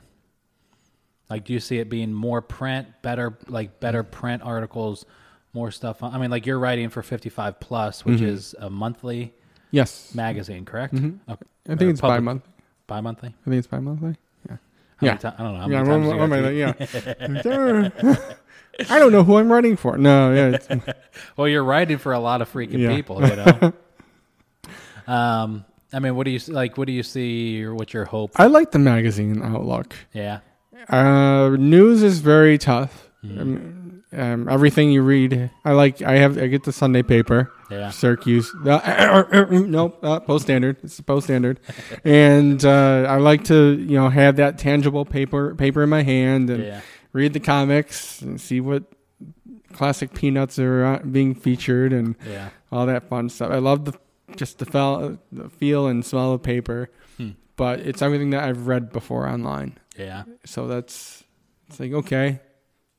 Like, do you see it being more print, better, like better print articles, more stuff? On, I mean, like you're writing for 55 Plus, which Mhm. is a monthly yes, magazine, correct? Mhm. Okay. I think or it's bi-month. Bi-monthly. I think it's bi-monthly. How Yeah. ti- I don't know. How Yeah, many what, times what you am I gotta like? Yeah. I don't know who I'm writing for. No, yeah, Well, you're writing for a lot of freaking Yeah. people, you know. um, I mean, what do you like? What do you see, or what's your hope? I like the magazine outlook. Yeah, Uh, news is very tough. Mhm. Um, um, everything you read, I like. I have. I get the Sunday paper, yeah, Syracuse. Uh, nope, uh, post standard. It's post standard, and uh, I like to, you know, have that tangible paper paper in my hand and yeah, read the comics and see what classic peanuts are uh, being featured and yeah, all that fun stuff. I love the just the feel, the feel and smell of paper, Hmm. but it's everything that I've read before online. yeah. So that's it's like okay,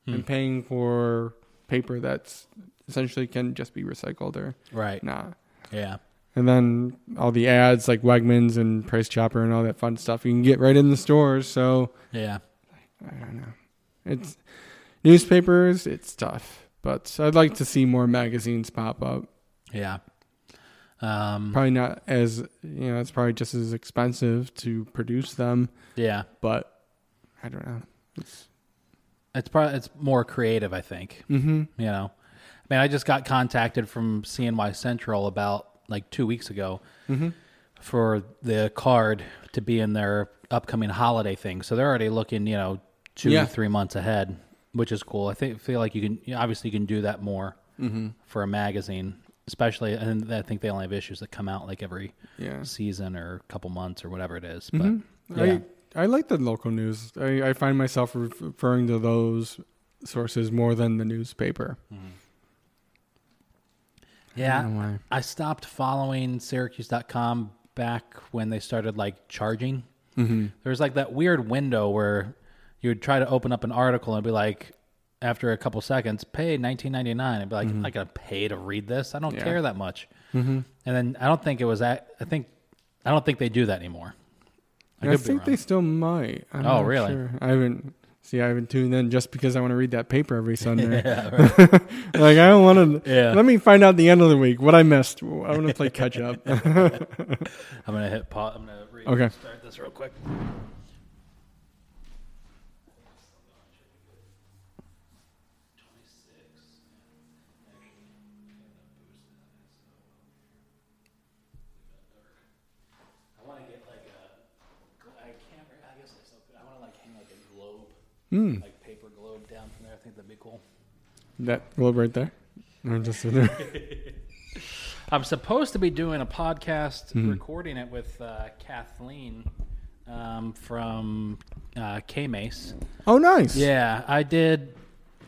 Hmm. I'm paying for paper that's essentially can just be recycled or Right. not. Yeah, And then all the ads like Wegmans and Price Chopper and all that fun stuff you can get right in the stores. So yeah, I don't know. It's newspapers. It's tough, but I'd like to see more magazines pop up. yeah. Um, Probably not as you know. It's probably just as expensive to produce them, yeah. but I don't know. It's It's probably it's more creative, I think. mm-hmm. You know, I mean, I just got contacted from CNY Central about like two weeks ago Mm-hmm. for the card to be in their upcoming holiday thing. So they're already looking, you know, two Yeah. three months ahead, which is cool. I think feel like you can obviously you can do that more Mm-hmm. for a magazine, especially. And I think they only have issues that come out like every Yeah. season or a couple months or whatever it is. But Mhm. yeah. I I like the local news. I, I find myself referring to those sources more than the newspaper. I yeah, don't know why. I stopped following Syracuse.com back when they started like charging. Mm-hmm. There was like that weird window where you would try to open up an article and be like, after a couple seconds, pay nineteen ninety nine. I'd be like, I'm not gonna pay to read this. I don't Yeah. care that much. Mm-hmm. And then I don't think it was that. I think I don't think they do that anymore. I, I, think they still might. I'm Oh, really? sure. I haven't. See, I haven't tuned in just because I want to read that paper every Sunday. yeah, like I don't want to. yeah. Let me find out the end of the week what I missed. I want to play catch up. I'm gonna hit pause. I'm gonna read, Okay. start this real quick. I want to get like a. I can't. I guess I still. could- I want to like hang like a Hmm. like paper globe down from there. I think that'd be cool. That globe right there. I'm just there. I'm supposed to be doing a podcast, Mhm. recording it with uh, Kathleen um, from uh, K Mace. Oh, nice. Yeah, I did.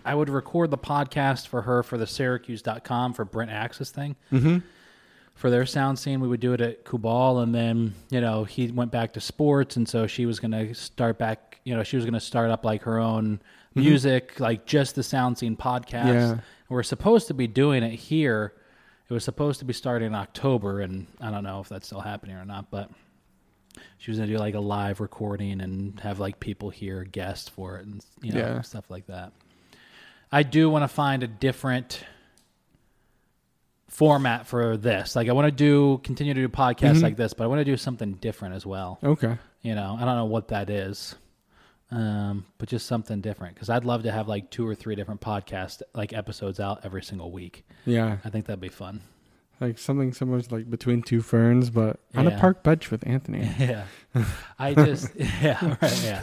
I would record the podcast for her for the Syracuse.com for Brent Axe's thing. Mm-hmm. For their sound scene, we would do it at Kubal, and then you know he went back to sports, and so she was going to start back. You know, she was going to start up like her own music, like just the sound scene podcast. Yeah. We're supposed to be doing it here. It was supposed to be starting in October, and I don't know if that's still happening or not, but she was gonna do like a live recording and have like people here guests for it and you know Yeah. stuff like that. I do want to find a different format for this. Like I want to do continue to do podcasts Mhm. like this, but I want to do something different as well. Okay. You know, I don't know what that is. Um, but just something different because I'd love to have like two or three different podcast like episodes out every single week. Yeah. I think that'd be fun. Like something similar to like between two ferns, but on Yeah. a park bench with Anthony. Yeah. I just yeah, right, yeah.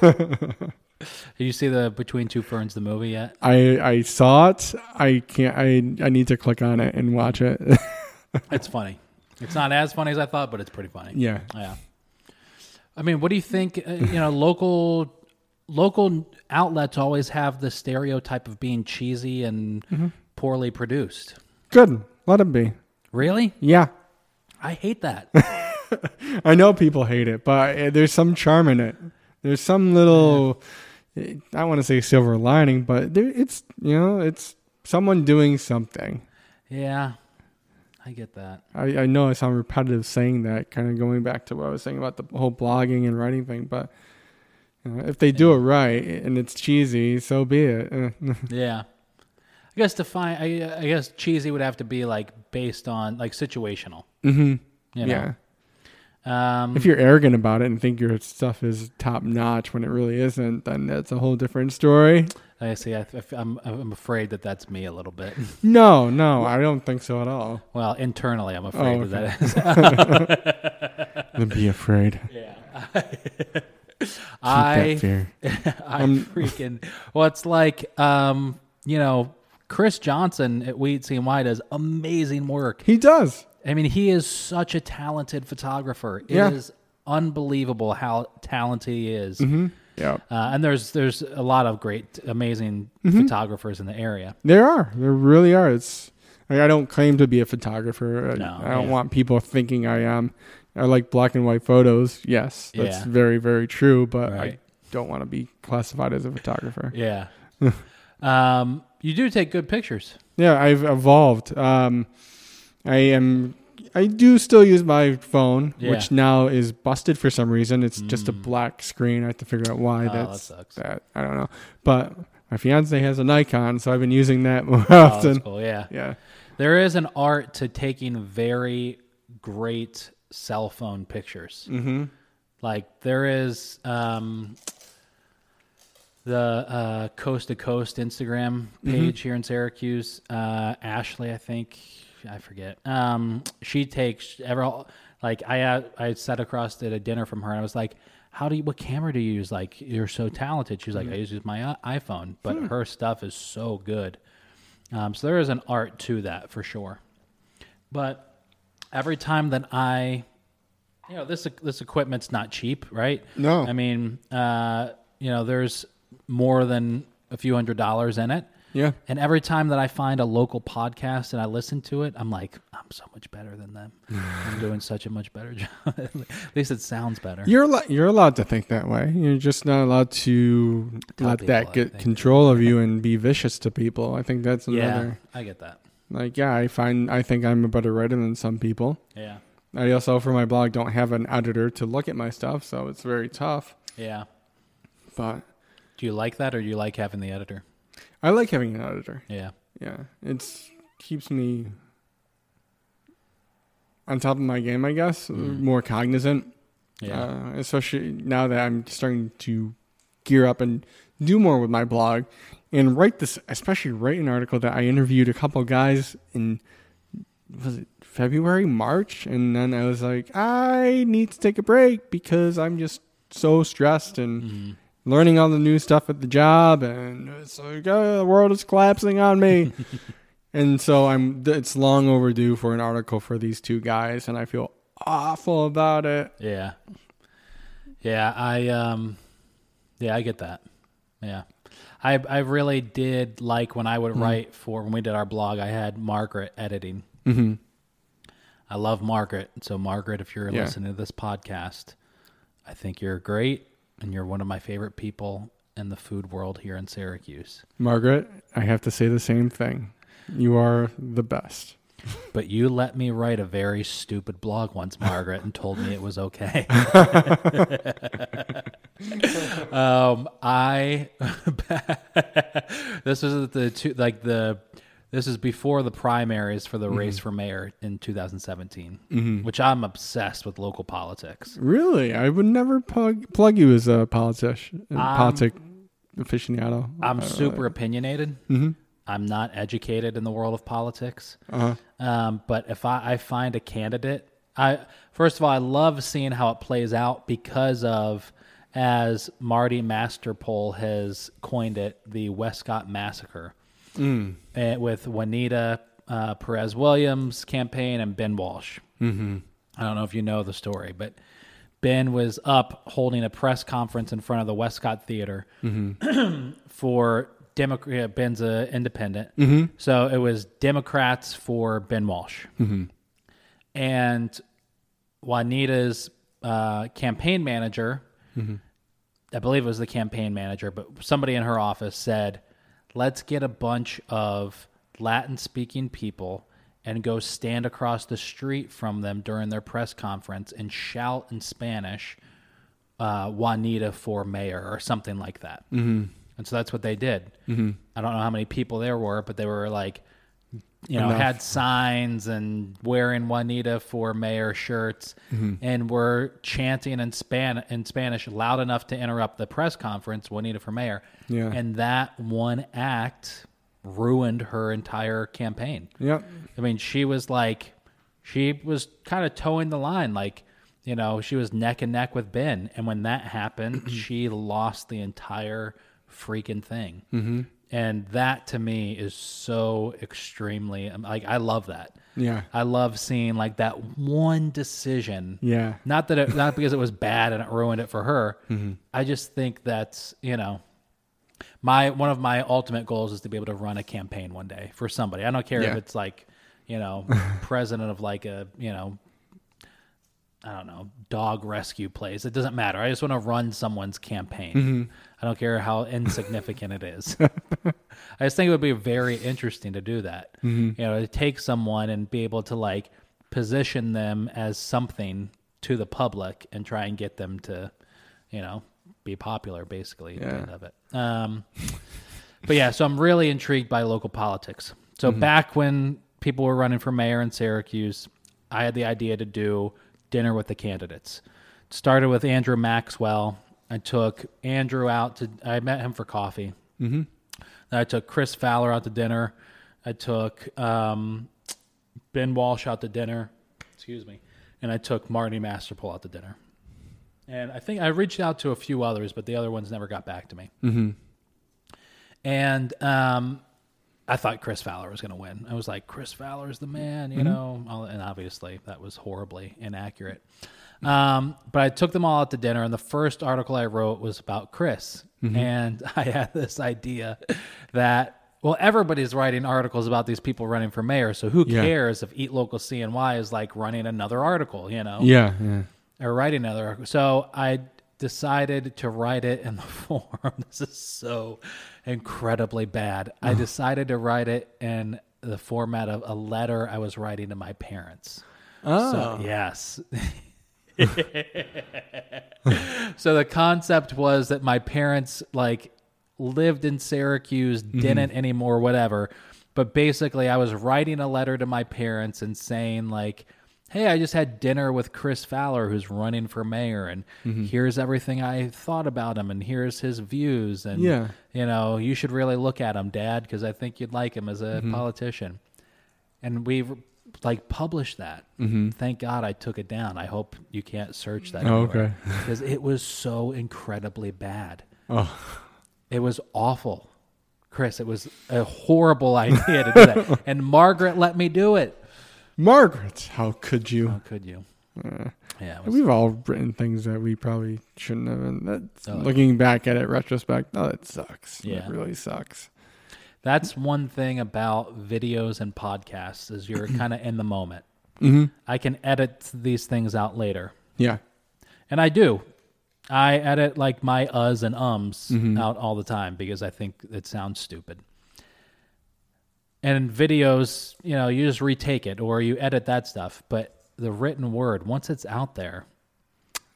Did you see the Between Two Ferns the movie yet? I I saw it. I can't. I I need to click on it and watch it. It's funny. It's not as funny as I thought, but it's pretty funny. yeah. Yeah. I mean, what do you think? Uh, you know, local local outlets always have the stereotype of being cheesy and Mm-hmm. poorly produced. Good. Let them be. Really? Yeah. I hate that. I know people hate it, but uh, there's some charm in it. There's some little, I don't want to say silver lining, but there, it's you know it's someone doing something. yeah. I get that. I, I know I sound repetitive saying that, kind of going back to what I was saying about the whole blogging and writing thing, but you if they do it right and it's cheesy, so be it. Yeah. I guess define I, I guess cheesy would have to be like based on like situational. hmm You know? Yeah. Um If you're arrogant about it and think your stuff is top notch when it really isn't, then that's a whole different story. I see. I, I'm I'm afraid that that's me a little bit. No, no, I don't think so at all. Well, internally, I'm afraid Oh, that that is. Then be afraid. Yeah. Keep I fear. I Um, freaking well, it's like um, you know, Chris Johnson at Weed CNY does amazing work. He does. I mean, he is such a talented photographer. It is Yeah. unbelievable how talented he is. Yeah. Uh, and there's there's a lot of great, amazing Mm-hmm. photographers in the area. There are. There really are. It's. I I don't claim to be a photographer. I- No, I don't yeah. want people thinking I am. I like black and white photos. Yes, that's Yeah. very very true. But I don't want to be classified as a photographer. Yeah. um, you do take good pictures. Yeah, I've evolved. Um, I am. I do still use my phone, Yeah. which now is busted for some reason. It's just a black screen. I have to figure out why. Mm. Oh, that sucks. that. I don't know. But my fiance has a Nikon, so I've been using that more Oh, often. that's cool. Yeah. Yeah. There is an art to taking very great cell phone pictures. Mm-hmm. Like there is um, the uh, Coast to Coast Instagram page here in Syracuse. Uh, Ashley, I think I forget. Um, she takes ever like I I sat across at a dinner from her and I was like, "How do you? What camera do you use? Like you're so talented." She's like, "I use my iPhone," but her stuff is so good. Um, so there is an art to that for sure. But every time that I, you know, this this equipment's not cheap, right? No. I mean, uh, you know, there's more than a few hundred dollars in it. Yeah. And every time that I find a local podcast and I listen to it, I'm like, I'm so much better than them. I'm doing such a much better job. At least it sounds better. You're allo- you're allowed to think that way. You're just not allowed to Tell let that get control of you and be vicious to people. I think that's yeah, another. I get that. Like, yeah, I find I think I'm a better writer than some people. Yeah, I also, for my blog, don't have an editor to look at my stuff, so it's very tough. yeah. But Do you like that, or do you like having the editor? I like having an editor. Yeah, Yeah, it's keeps me on top of my game. I guess more cognizant. yeah, uh, especially now that I'm starting to gear up and do more with my blog and write this, especially write an article that I interviewed a couple guys in was it February, March, and then I was like, I need to take a break because I'm just so stressed and Mm-hmm. learning all the new stuff at the job, and it's like oh, the world is collapsing on me. and so I'm it's long overdue for an article for these two guys, and I feel awful about it. yeah, yeah. I um, yeah, I get that. Yeah, I I really did like when I would write for when we did our blog. I had Margaret editing. Mm-hmm. I love Margaret. So Margaret, if you're Yeah. listening to this podcast, I think you're great, and you're one of my favorite people in the food world here in Syracuse. Margaret, I have to say the same thing. You are the best. But you let me write a very stupid blog once, Margaret, and told me it was okay. um, I this was the two like the this is before the primaries for the race for mayor in 2017, which I'm obsessed with local politics. Really? I would never plug, plug you as a politician, Um, politic aficionado. I'm super opinionated. Mm-hmm. I'm not educated in the world of politics. Uh-huh. Um, but if I, I find a candidate, I first of all I love seeing how it plays out because of as Marty Masterpole has coined it, the Westcott Massacre, Mm. eh, with Juanita uh, Perez Williams campaign and Ben Walsh. Mm-hmm. I don't know if you know the story, but Ben was up holding a press conference in front of the Westcott Theater for Democrat. Ben's a independent, so it was Democrats for Ben Walsh, and Juanita's uh, campaign manager. I believe it was the campaign manager, but somebody in her office said, "Let's get a bunch of Latin-speaking people." And go stand across the street from them during their press conference and shout in Spanish, uh, Juanita for mayor or something like that. Mm-hmm. And so that's what they did. Mm-hmm. I don't know how many people there were, but they were like, you know, Enough. had signs and wearing Juanita for mayor shirts and were chanting in Span in Spanish loud enough to interrupt the press conference, Juanita for mayor. Yeah. And that one act ruined her entire campaign. Yep. I mean, she was like, she was kind of towing the line. Like, you know, she was neck and neck with Ben. And when that happened, she lost the entire freaking thing. Mm-hmm. And that to me is so extremely, um, like, I love that. Yeah. I love seeing like that one decision. Yeah. Not that it, not because it was bad and it ruined it for her. Mm-hmm. I just think that's, you know, my one of my ultimate goals is to be able to run a campaign one day for somebody. I don't care if it's like, you know, president of like a, you know, I don't know, dog rescue place. It doesn't matter. I just want to run someone's campaign. Mm-hmm. I don't care how insignificant it is. I just think it would be very interesting to do that. You know, to take someone and be able to like position them as something to the public and try and get them to, you know, be popular basically at the Yeah. end of it. Um, but yeah, so I'm really intrigued by local politics. So back when people were running for mayor in Syracuse, I had the idea to do dinner with the candidates. Started with Andrew Maxwell. I took Andrew out to. I met him for coffee. Mm-hmm. Then I took Chris Fowler out to dinner. I took um, Ben Walsh out to dinner. Excuse me. And I took Marty Masterpole out to dinner. And I think I reached out to a few others, but the other ones never got back to me. Mm-hmm. And um, I thought Chris Fowler was going to win. I was like, Chris Fowler's the man, you know. And obviously, that was horribly inaccurate. Um, but I took them all out to dinner, and the first article I wrote was about Chris. And I had this idea that, well, everybody's writing articles about these people running for mayor. So who Yeah. cares if Eat Local CNY is like running another article, you know? Yeah. Yeah. or writing another. article. So I decided to write it in the form. This is so incredibly bad. I decided to write it in the format of a letter I was writing to my parents. Oh. So, yes. so the concept was that my parents like lived in Syracuse, mm-hmm. didn't anymore, whatever. But basically, I was writing a letter to my parents and saying like, "Hey, I just had dinner with Chris Fowler, who's running for mayor, and mm-hmm. here's everything I thought about him, and here's his views, and Yeah. you know, you should really look at him, Dad, because I think you'd like him as a mm-hmm. politician." And we like publish that. Thank God I took it down. I hope you can't search that. Oh, okay. Because it was so incredibly bad. Oh. It was awful. Chris, it was a horrible idea to do that. and Margaret let me do it. Margaret, how could you? How could you? Uh, Yeah. Was, We've all written things that we probably shouldn't have. And that's, Oh. looking back at it, retrospect, oh, it sucks. Yeah. It really sucks. That's one thing about videos and podcasts is you're kind of in the moment. hmm I can edit these things out later. Yeah. And I do. I edit like my uhs and ums Mm-hmm. out all the time because I think it sounds stupid. And in videos, you know, you just retake it or you edit that stuff. But the written word, once it's out there,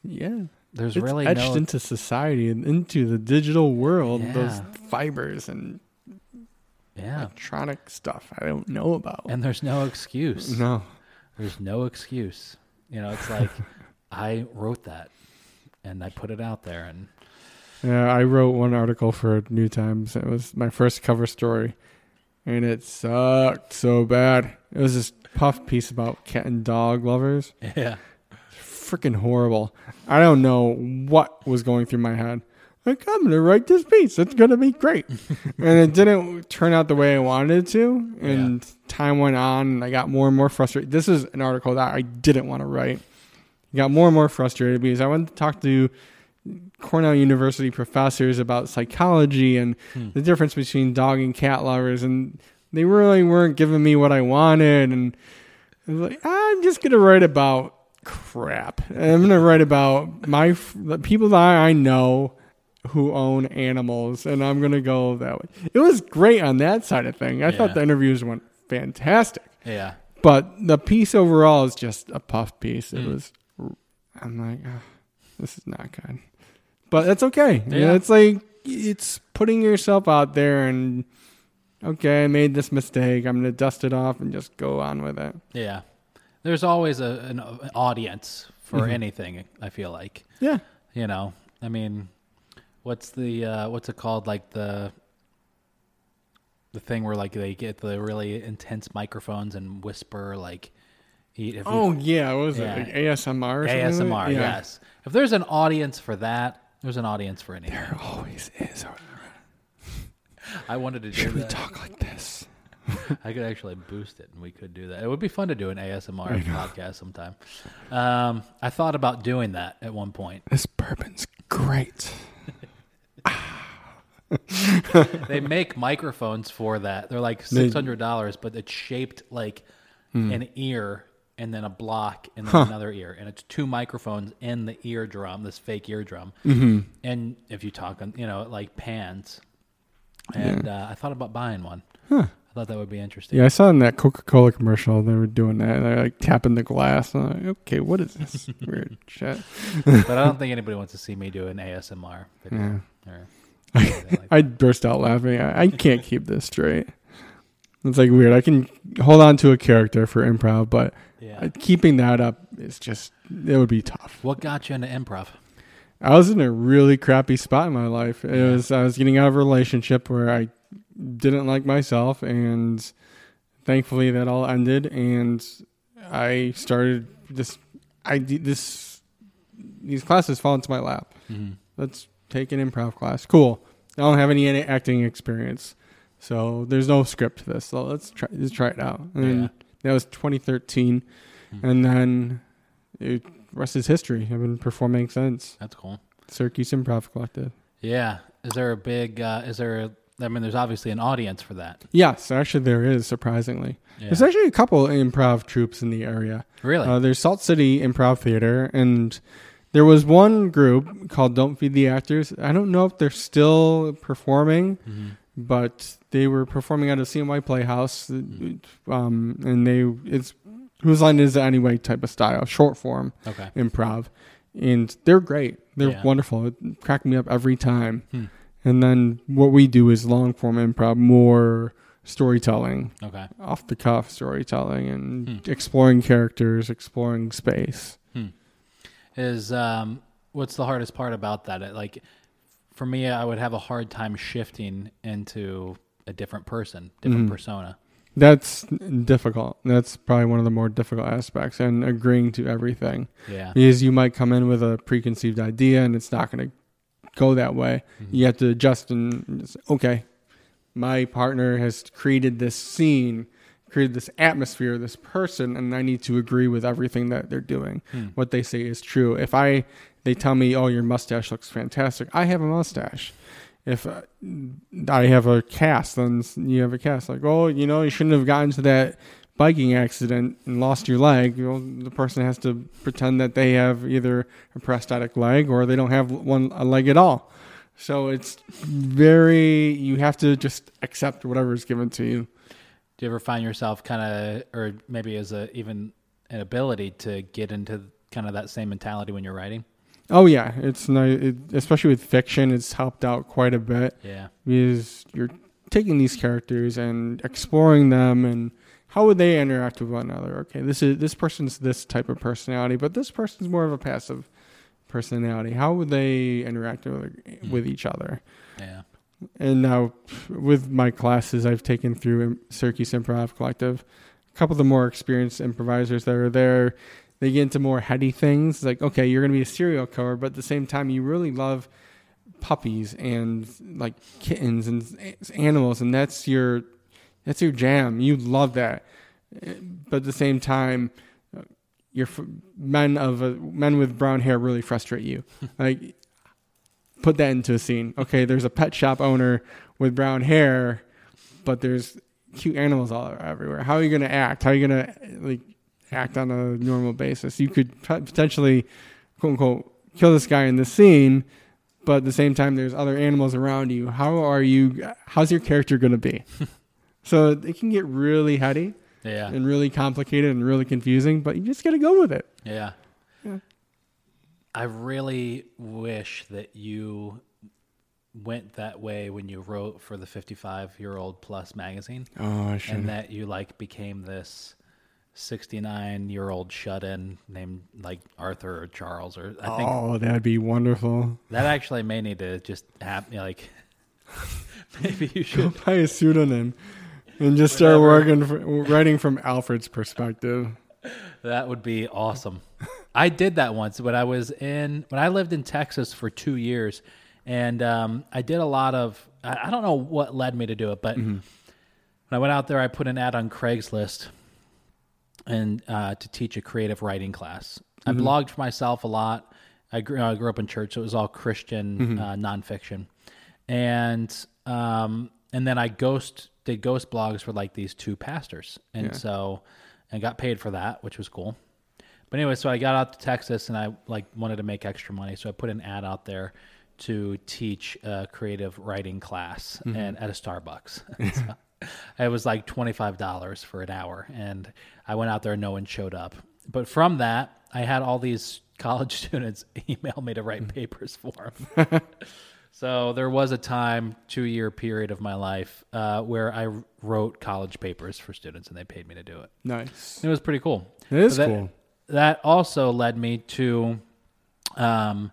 Yeah. there's It's really etched no into society and into the digital world. Those fibers and yeah, electronic stuff I don't know about. and there's no excuse. no. There's no excuse. You know, it's like I wrote that and I put it out there, and Yeah, I wrote one article for New Times. It was my first cover story, and it sucked so bad. It was this puff piece about cat and dog lovers. yeah, Freaking horrible. I don't know what was going through my head. Like, I'm going to write this piece. It's going to be great. and it didn't turn out the way I wanted it to. And time went on and I got more and more frustrated. This is an article that I didn't want to write. I got more and more frustrated because I went to talk to Cornell University professors about psychology and Hmm. the difference between dog and cat lovers, and they really weren't giving me what I wanted. And I was like, I'm just gonna write about crap. I'm gonna write about my f- the people that I know who own animals, and I'm gonna go that way. It was great on that side of thing. I Yeah. thought the interviews went fantastic, Yeah. but the piece overall is just a puff piece. It Mm. was. I'm like, "Ah, this is not good, but that's okay. You know, Yeah. it's like it's putting yourself out there and. Okay, I made this mistake. I'm gonna dust it off and just go on with it. Yeah. There's always a, an audience for Mhm. anything, I feel like. Yeah, You know, I mean, what's the uh, what's it called? Like the the thing where like they get the really intense microphones and whisper like. eat- if you- Oh yeah, what was Yeah. it? Like ASMR. Or something like that? ASMR. Yeah. Yes. If there's an audience for that, there's an audience for anything. There always is. I wanted to do Should we that. talk like this? I could actually boost it, and we could do that. It would be fun to do an ASMR podcast sometime. Um, I thought about doing that at one point. This bourbon's great. They make microphones for that. They're like six hundred dollars, but it's shaped like Hmm. an ear and then a block and then Huh. another ear, and it's two microphones in the eardrum, this fake eardrum. Mm-hmm. And if you talk on, you know, it like pans. And uh, I thought about buying one. Huh. I thought that would be interesting. Yeah, I saw in that Coca Cola commercial they were doing that. They're like tapping the glass. I'm like, okay, what is this weird shit? But I don't think anybody wants to see me do an ASMR video. Yeah. Or like. I burst out laughing. I, I can't keep this straight. It's like weird. I can hold on to a character for improv, but yeah. keeping that up is just it would be tough. What got you into improv? I was in a really crappy spot in my life. It Yeah. was I was getting out of a relationship where I didn't like myself, and thankfully that all ended. And I started this. I this these classes fall into my lap. Mm-hmm. Let's take an improv class. Cool. I don't have any acting experience, so there's no script to this. So let's try let's try it out. And Yeah. that was 2013, Hmm. and then it, rest is history. I've been performing since. That's cool. Syracuse Improv Collective. Yeah. Is there a big? Uh, is there? A, I mean, there's obviously an audience for that. Yes, actually, there is surprisingly. Yeah. There's actually a couple improv troupes in the area. really? Uh, there's Salt City Improv Theater, and there was one group called Don't Feed the Actors. I don't know if they're still performing, Mhm. but they were performing at a CNY Playhouse, um, and they it's whose line is it anyway type of style, short form Okay. improv, and they're great. They're Yeah. wonderful. It cracked me up every time. Hmm. And then what we do is long form improv, more storytelling, Okay. off the cuff storytelling, and Hmm. exploring characters, exploring space. Is um, what's the hardest part about that? It, like, for me, I would have a hard time shifting into a different person, different Mhm. persona. That's difficult. That's probably one of the more difficult aspects, and agreeing to everything. Yeah. Because you might come in with a preconceived idea, and it's not going to go that way. Mhm. You have to adjust and okay, my partner has created this scene, created this atmosphere, this person, and I need to agree with everything that they're doing. Hmm. What they say is true. If I, they tell me, oh, your mustache looks fantastic. I have a mustache. If uh, I have a cast, then you have a cast. Like, oh, you know, you shouldn't have gotten to that biking accident and lost your leg. You know, the person has to pretend that they have either a prosthetic leg or they don't have one a leg at all. So it's very you have to just accept whatever is given to you. Do you ever find yourself kind of, or maybe as a even an ability to get into kind of that same mentality when you're writing? Oh yeah, it's nice, it, especially with fiction. It's helped out quite a bit Yeah. because you're taking these characters and exploring them and how would they interact with one another. Okay, this is this person's this type of personality, but this person's more of a passive personality. How would they interact with, hmm. with each other? Yeah. And now, with my classes I've taken through Syracuse Improv Collective, a couple of the more experienced improvisers that are there, they get into more heady things. Like, okay, you're going to be a serial killer, but at the same time, you really love puppies and like kittens and animals, and that's your That's your jam. You love that. But at the same time, uh, your men of uh, men with brown hair really frustrate you. like, put that into a scene. Okay, there's a pet shop owner with brown hair, but there's cute animals all everywhere. How are you going to act? How are you going to like act on a normal basis? You could potentially, quote unquote, kill this guy in the scene, but at the same time, there's other animals around you. How are you? How's your character going to be? so it can get really heady Yeah. and really complicated and really confusing, but you just got to go with it. Yeah. I really wish that you went that way when you wrote for the 55 year old plus magazine Oh, I and that you like became this 69 year old shut in named like Arthur or Charles or I think Oh, that'd be wonderful. that actually may need to just happen like maybe you should Buy a pseudonym and just start working, for, writing from Alfred's perspective. That would be awesome. I did that once when I was in when I lived in Texas for two years, and um, I did a lot of. I, I don't know what led me to do it, but when I went out there, I put an ad on Craigslist and uh, to teach a creative writing class. I blogged for myself a lot. I grew, I grew up in church, so it was all Christian uh, nonfiction, and um, and then I ghost did ghost blogs for like these two pastors, and Yeah. so I got paid for that, which was cool. But anyway, so I got out to Texas and I like wanted to make extra money, so I put an ad out there to teach a creative writing class and at a Starbucks. so it was like twenty five dollars for an hour, and I went out there and no one showed up. But from that, I had all these college students email me to write papers for them. So there was a time, two year period of my life, uh, where I wrote college papers for students, and they paid me to do it. Nice. It was pretty cool. It is that, cool. That also led me to um,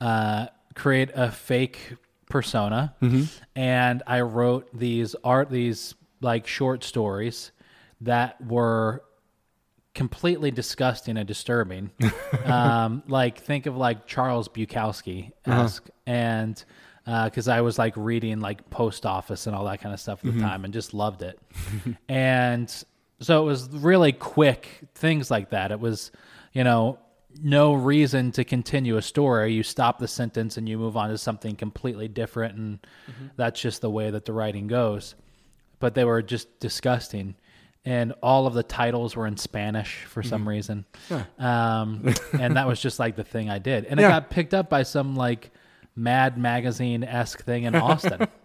uh, create a fake persona, Mm-hmm. and I wrote these art, these like short stories that were completely disgusting and disturbing. um, like think of like Charles Bukowski esque, and because I was like reading like Post Office and all that kind of stuff at the time, and just loved it. and so it was really quick things like that. It was, you know. No reason to continue a story. You stop the sentence and you move on to something completely different, and that's just the way that the writing goes but they were just disgusting. And all of the titles were in Spanish for some reason. Um, and that was just like the thing I did. And it got picked up by some like Mad Magazine esque thing in Austin.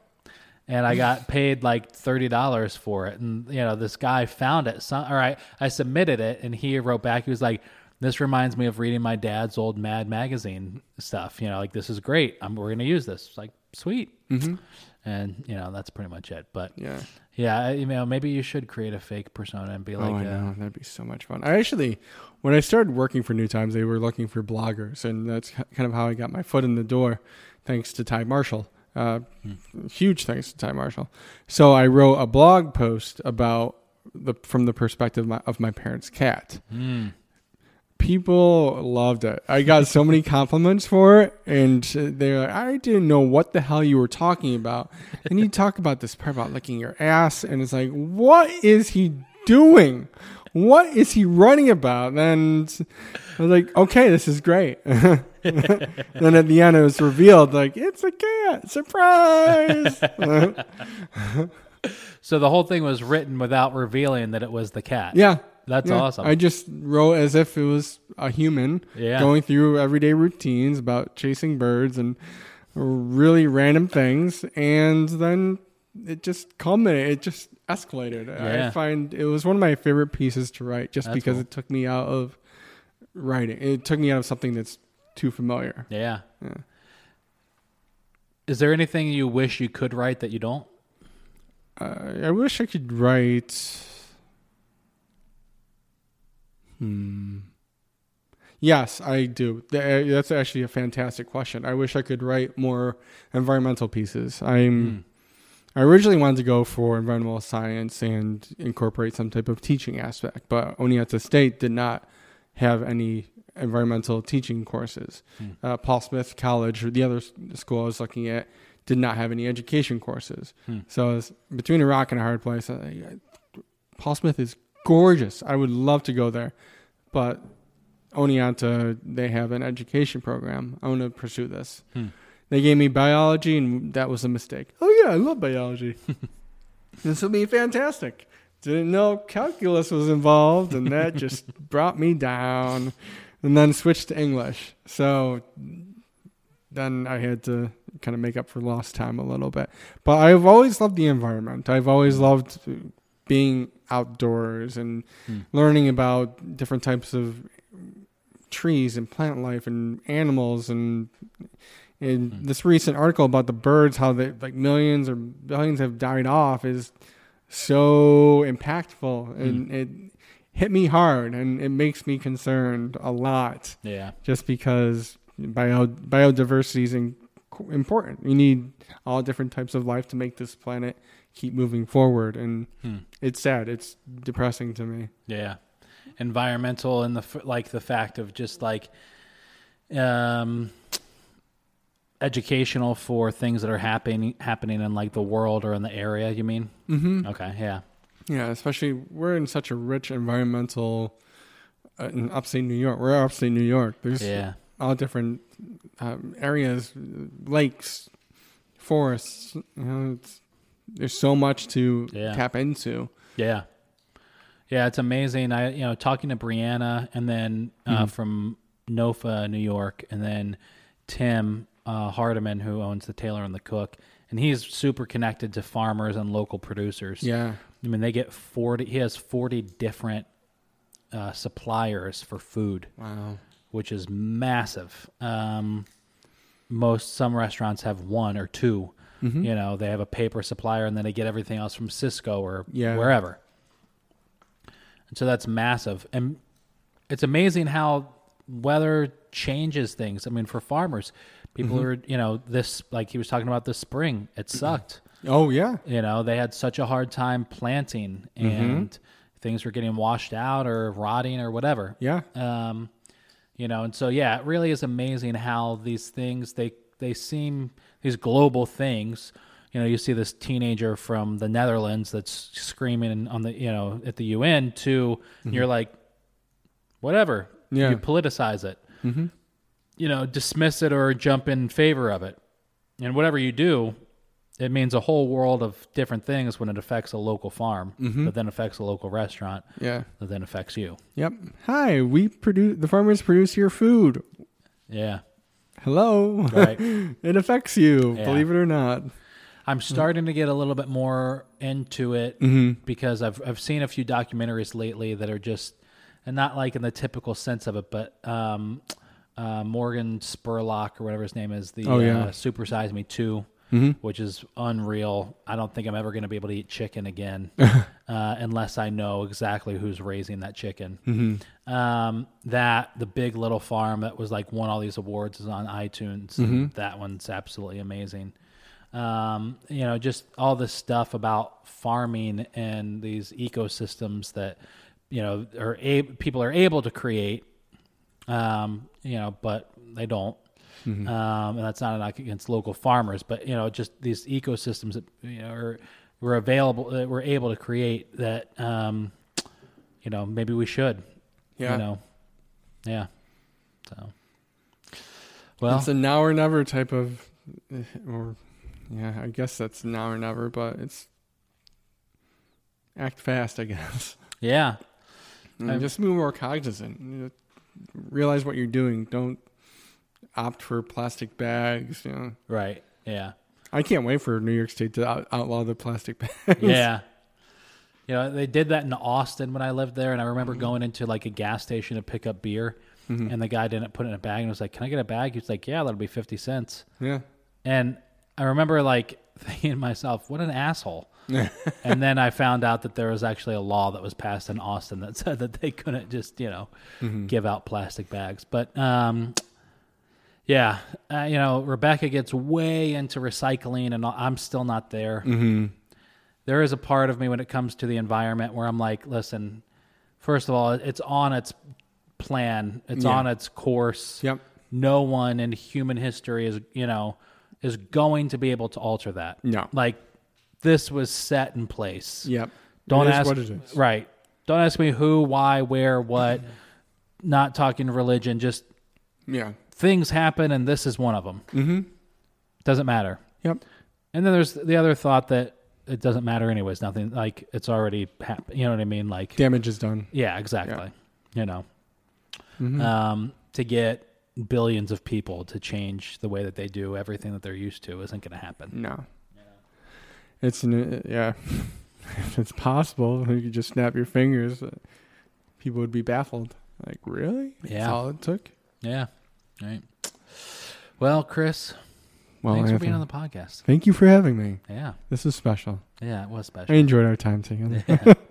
and I got paid like $30 for it. And, you know, this guy found it. Some, all right. I submitted it and he wrote back. He was like, this reminds me of reading my dad's old Mad Magazine stuff. You know, like, this is great. I'm, we're going to use this. It's like, sweet. And, you know, that's pretty much it. But, Yeah. yeah, you know, maybe you should create a fake persona and be like, oh, I uh, know. That'd be so much fun. I actually, when I started working for New Times, they were looking for bloggers, and that's kind of how I got my foot in the door, thanks to Ty Marshall. Uh, Huge thanks to Ty Marshall. So I wrote a blog post about the from the perspective of my, of my parents' cat. hmm, People loved it. I got so many compliments for it, and they're like, "I didn't know what the hell you were talking about." And you talk about this part about licking your ass, and it's like, what is he doing? What is he running about? And I was like, okay, this is great. then at the end, it was revealed, like, it's a cat. Surprise! So the whole thing was written without revealing that it was the cat. yeah. That's Yeah. awesome. I just wrote as if it was a human Yeah. going through everyday routines about chasing birds and really random things, and then it just culminated. It just escalated. Yeah. I find it was one of my favorite pieces to write, just That's because cool. it took me out of writing. It took me out of something that's too familiar. yeah. Yeah. Is there anything you wish you could write that you don't? Uh, I wish I could write. Hmm. Yes, I do. That's actually a fantastic question. I wish I could write more environmental pieces. I'm. I originally wanted to go for environmental science and incorporate some type of teaching aspect, but Oneonta State did not have any environmental teaching courses. Uh, Paul Smith College, or the other school I was looking at, did not have any education courses. Hmm. So I was between a rock and a hard place. I, I- Paul Smith is gorgeous. I would love to go there, but Oneonta they have an education program. I want to pursue this. Hmm. They gave me biology, and that was a mistake. Oh yeah, I love biology. this will be fantastic. Didn't know calculus was involved, and that just brought me down. And then switched to English. So then I had to kind of make up for lost time a little bit. But I've always loved the environment. I've always loved being outdoors and Hmm. learning about different types of trees and plant life and animals and and Hmm. this recent article about the birds how they like millions or billions have died off is so impactful and it hit me hard and it makes me concerned a lot Yeah. just because bio biodiversity is in, important. You need all different types of life to make this planet keep moving forward, and Hmm. it's sad. It's depressing to me. Yeah, environmental and the like the fact of just like um educational for things that are happening happening in like the world or in the area. You mean? Mm-hmm. Okay, yeah, Yeah, especially we're in such a rich environmental uh, in upstate New York. We're upstate New York. There's yeah, all different um, areas, lakes, forests. You know, it's, there's so much to Yeah. tap into. yeah, yeah. It's amazing. I you know talking to Brianna and then uh, from NOFA, New York, and then Tim uh, Hardiman, who owns the Tailor and the Cook, and he's super connected to farmers and local producers. Yeah, I mean, they get 40, he has 40 different uh, suppliers for food, wow. which is massive. Um, most, some restaurants have one or 2 Mm-hmm. You know, they have a paper supplier and then they get everything else from Sysco or Yeah. wherever. And so that's massive. And it's amazing how weather changes things. I mean, for farmers, people Mm-hmm. are, you know, this, like he was talking about this spring, it sucked. Oh yeah, You know, they had such a hard time planting Mm-hmm. and things were getting washed out or rotting or whatever. yeah. Um, you know, and so yeah, it really is amazing how these things they they seem these global things. You know, you see this teenager from the Netherlands that's screaming on the you know at the UN to and you're like, whatever. Mm-hmm. Yeah. You politicize it. Mm-hmm. You know, dismiss it or jump in favor of it, and whatever you do, it means a whole world of different things when it affects a local farm, Mm-hmm. that then affects a local restaurant, Yeah. that then affects you. Yep. Hi, we produce the farmers produce your food. Yeah, Hello. right. it affects you, Yeah. believe it or not. I'm starting to get a little bit more into it Mm-hmm. because I've I've seen a few documentaries lately that are just and not like in the typical sense of it, but um, uh, Morgan Spurlock or whatever his name is, the Oh, yeah. uh, Super Size Me 2 Mm-hmm. which is unreal. I don't think I'm ever going to be able to eat chicken again uh, unless I know exactly who's raising that chicken. Mm-hmm. Um, that the Big Little Farm that was like won all these awards is on iTunes. and That one's absolutely amazing. Um, you know, just all this stuff about farming and these ecosystems that you know are people are able to create. Um, you know, but they don't. Um, and that's not a knock against local farmers, but you know, just these ecosystems that you know are were available that we're able to create that um, you know maybe we should. Yeah. You know, yeah. So, well, it's a now or never type of, or yeah, I guess that's now or never, but it's act fast, I guess. yeah, And I'm- just be more cognizant. Realize what you're doing. Don't opt for plastic bags. You know, right, yeah. I can't wait for New York State to out- outlaw the plastic bags. yeah. You know, they did that in Austin when I lived there, and I remember mm-hmm. going into like a gas station to pick up beer, mm-hmm. and the guy didn't put it in a bag, and was like, "Can I get a bag?" He was like, "Yeah, that'll be fifty cents." yeah. And I remember like thinking to myself, "What an asshole!" and then I found out that there was actually a law that was passed in Austin that said that they couldn't just you know mm-hmm. give out plastic bags. But um, yeah, uh, you know, Rebecca gets way into recycling, and I'm still not there. Mm-hmm. There is a part of me when it comes to the environment where I'm like, listen, first of all, it's on its plan. It's Yeah. on its course. Yep. No one in human history is, you know, is going to be able to alter that. No. Like this was set in place. Yep. Don't ask what it is. Right. Don't ask me who, why, where, what. Not talking religion, just Yeah. Things happen and this is one of them. Mm-hmm. Doesn't matter. Yep. And then there's the other thought that it doesn't matter anyways. Nothing like it's already happened. You know what I mean? Like Damage is done. yeah, exactly. You know, Mhm. um, to get billions of people to change the way that they do everything that they're used to isn't going to happen. No. It's an, yeah. if it's possible, you could just snap your fingers. uh, People would be baffled. Like, really? That's Yeah. all it took? Yeah. Right. Well, Chris, Well, thanks for being on the podcast. thank you for having me. Yeah. This is special. Yeah, it was special. I enjoyed our time together. Yeah.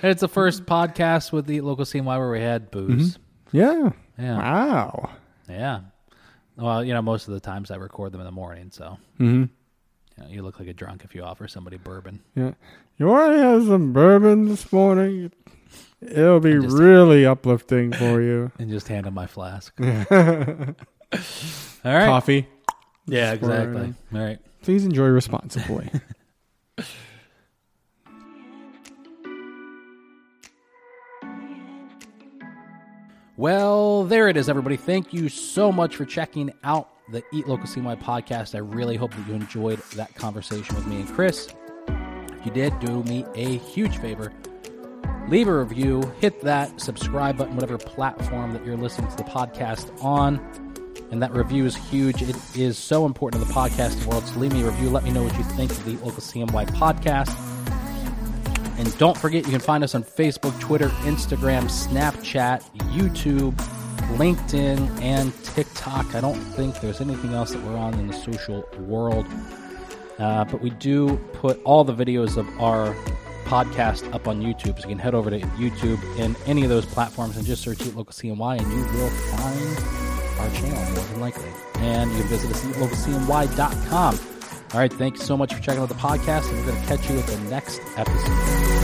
And it's the first podcast with the local CNY where we had booze. Yeah. Yeah. Wow. Yeah. Well, you know, most of the times I record them in the morning, so Mm-hmm. you, know, you look like a drunk if you offer somebody bourbon. Yeah. You want to have some bourbon this morning? It'll be really uplifting for you. And just hand them my flask. All right. Coffee. Yeah, exactly. All right. Please enjoy responsibly. Well, there it is, everybody. Thank you so much for checking out the Eat Local CNY podcast. I really hope that you enjoyed that conversation with me and Chris. If you did, do me a huge favor. Leave a review, hit that subscribe button, whatever platform that you're listening to the podcast on. And that review is huge. It is so important to the podcasting world. So leave me a review. Let me know what you think of the Local CNY podcast. And don't forget, you can find us on Facebook, Twitter, Instagram, Snapchat, YouTube, LinkedIn, and TikTok. I don't think there's anything else that we're on in the social world. Uh, but we do put all the videos of our podcast up on YouTube. So you can head over to YouTube and any of those platforms and just search Eat Local CNY and you will find our channel more than likely. And you can visit us at eatlocalcny.com. All right, thank you so much for checking out the podcast, and we're going to catch you at the next episode.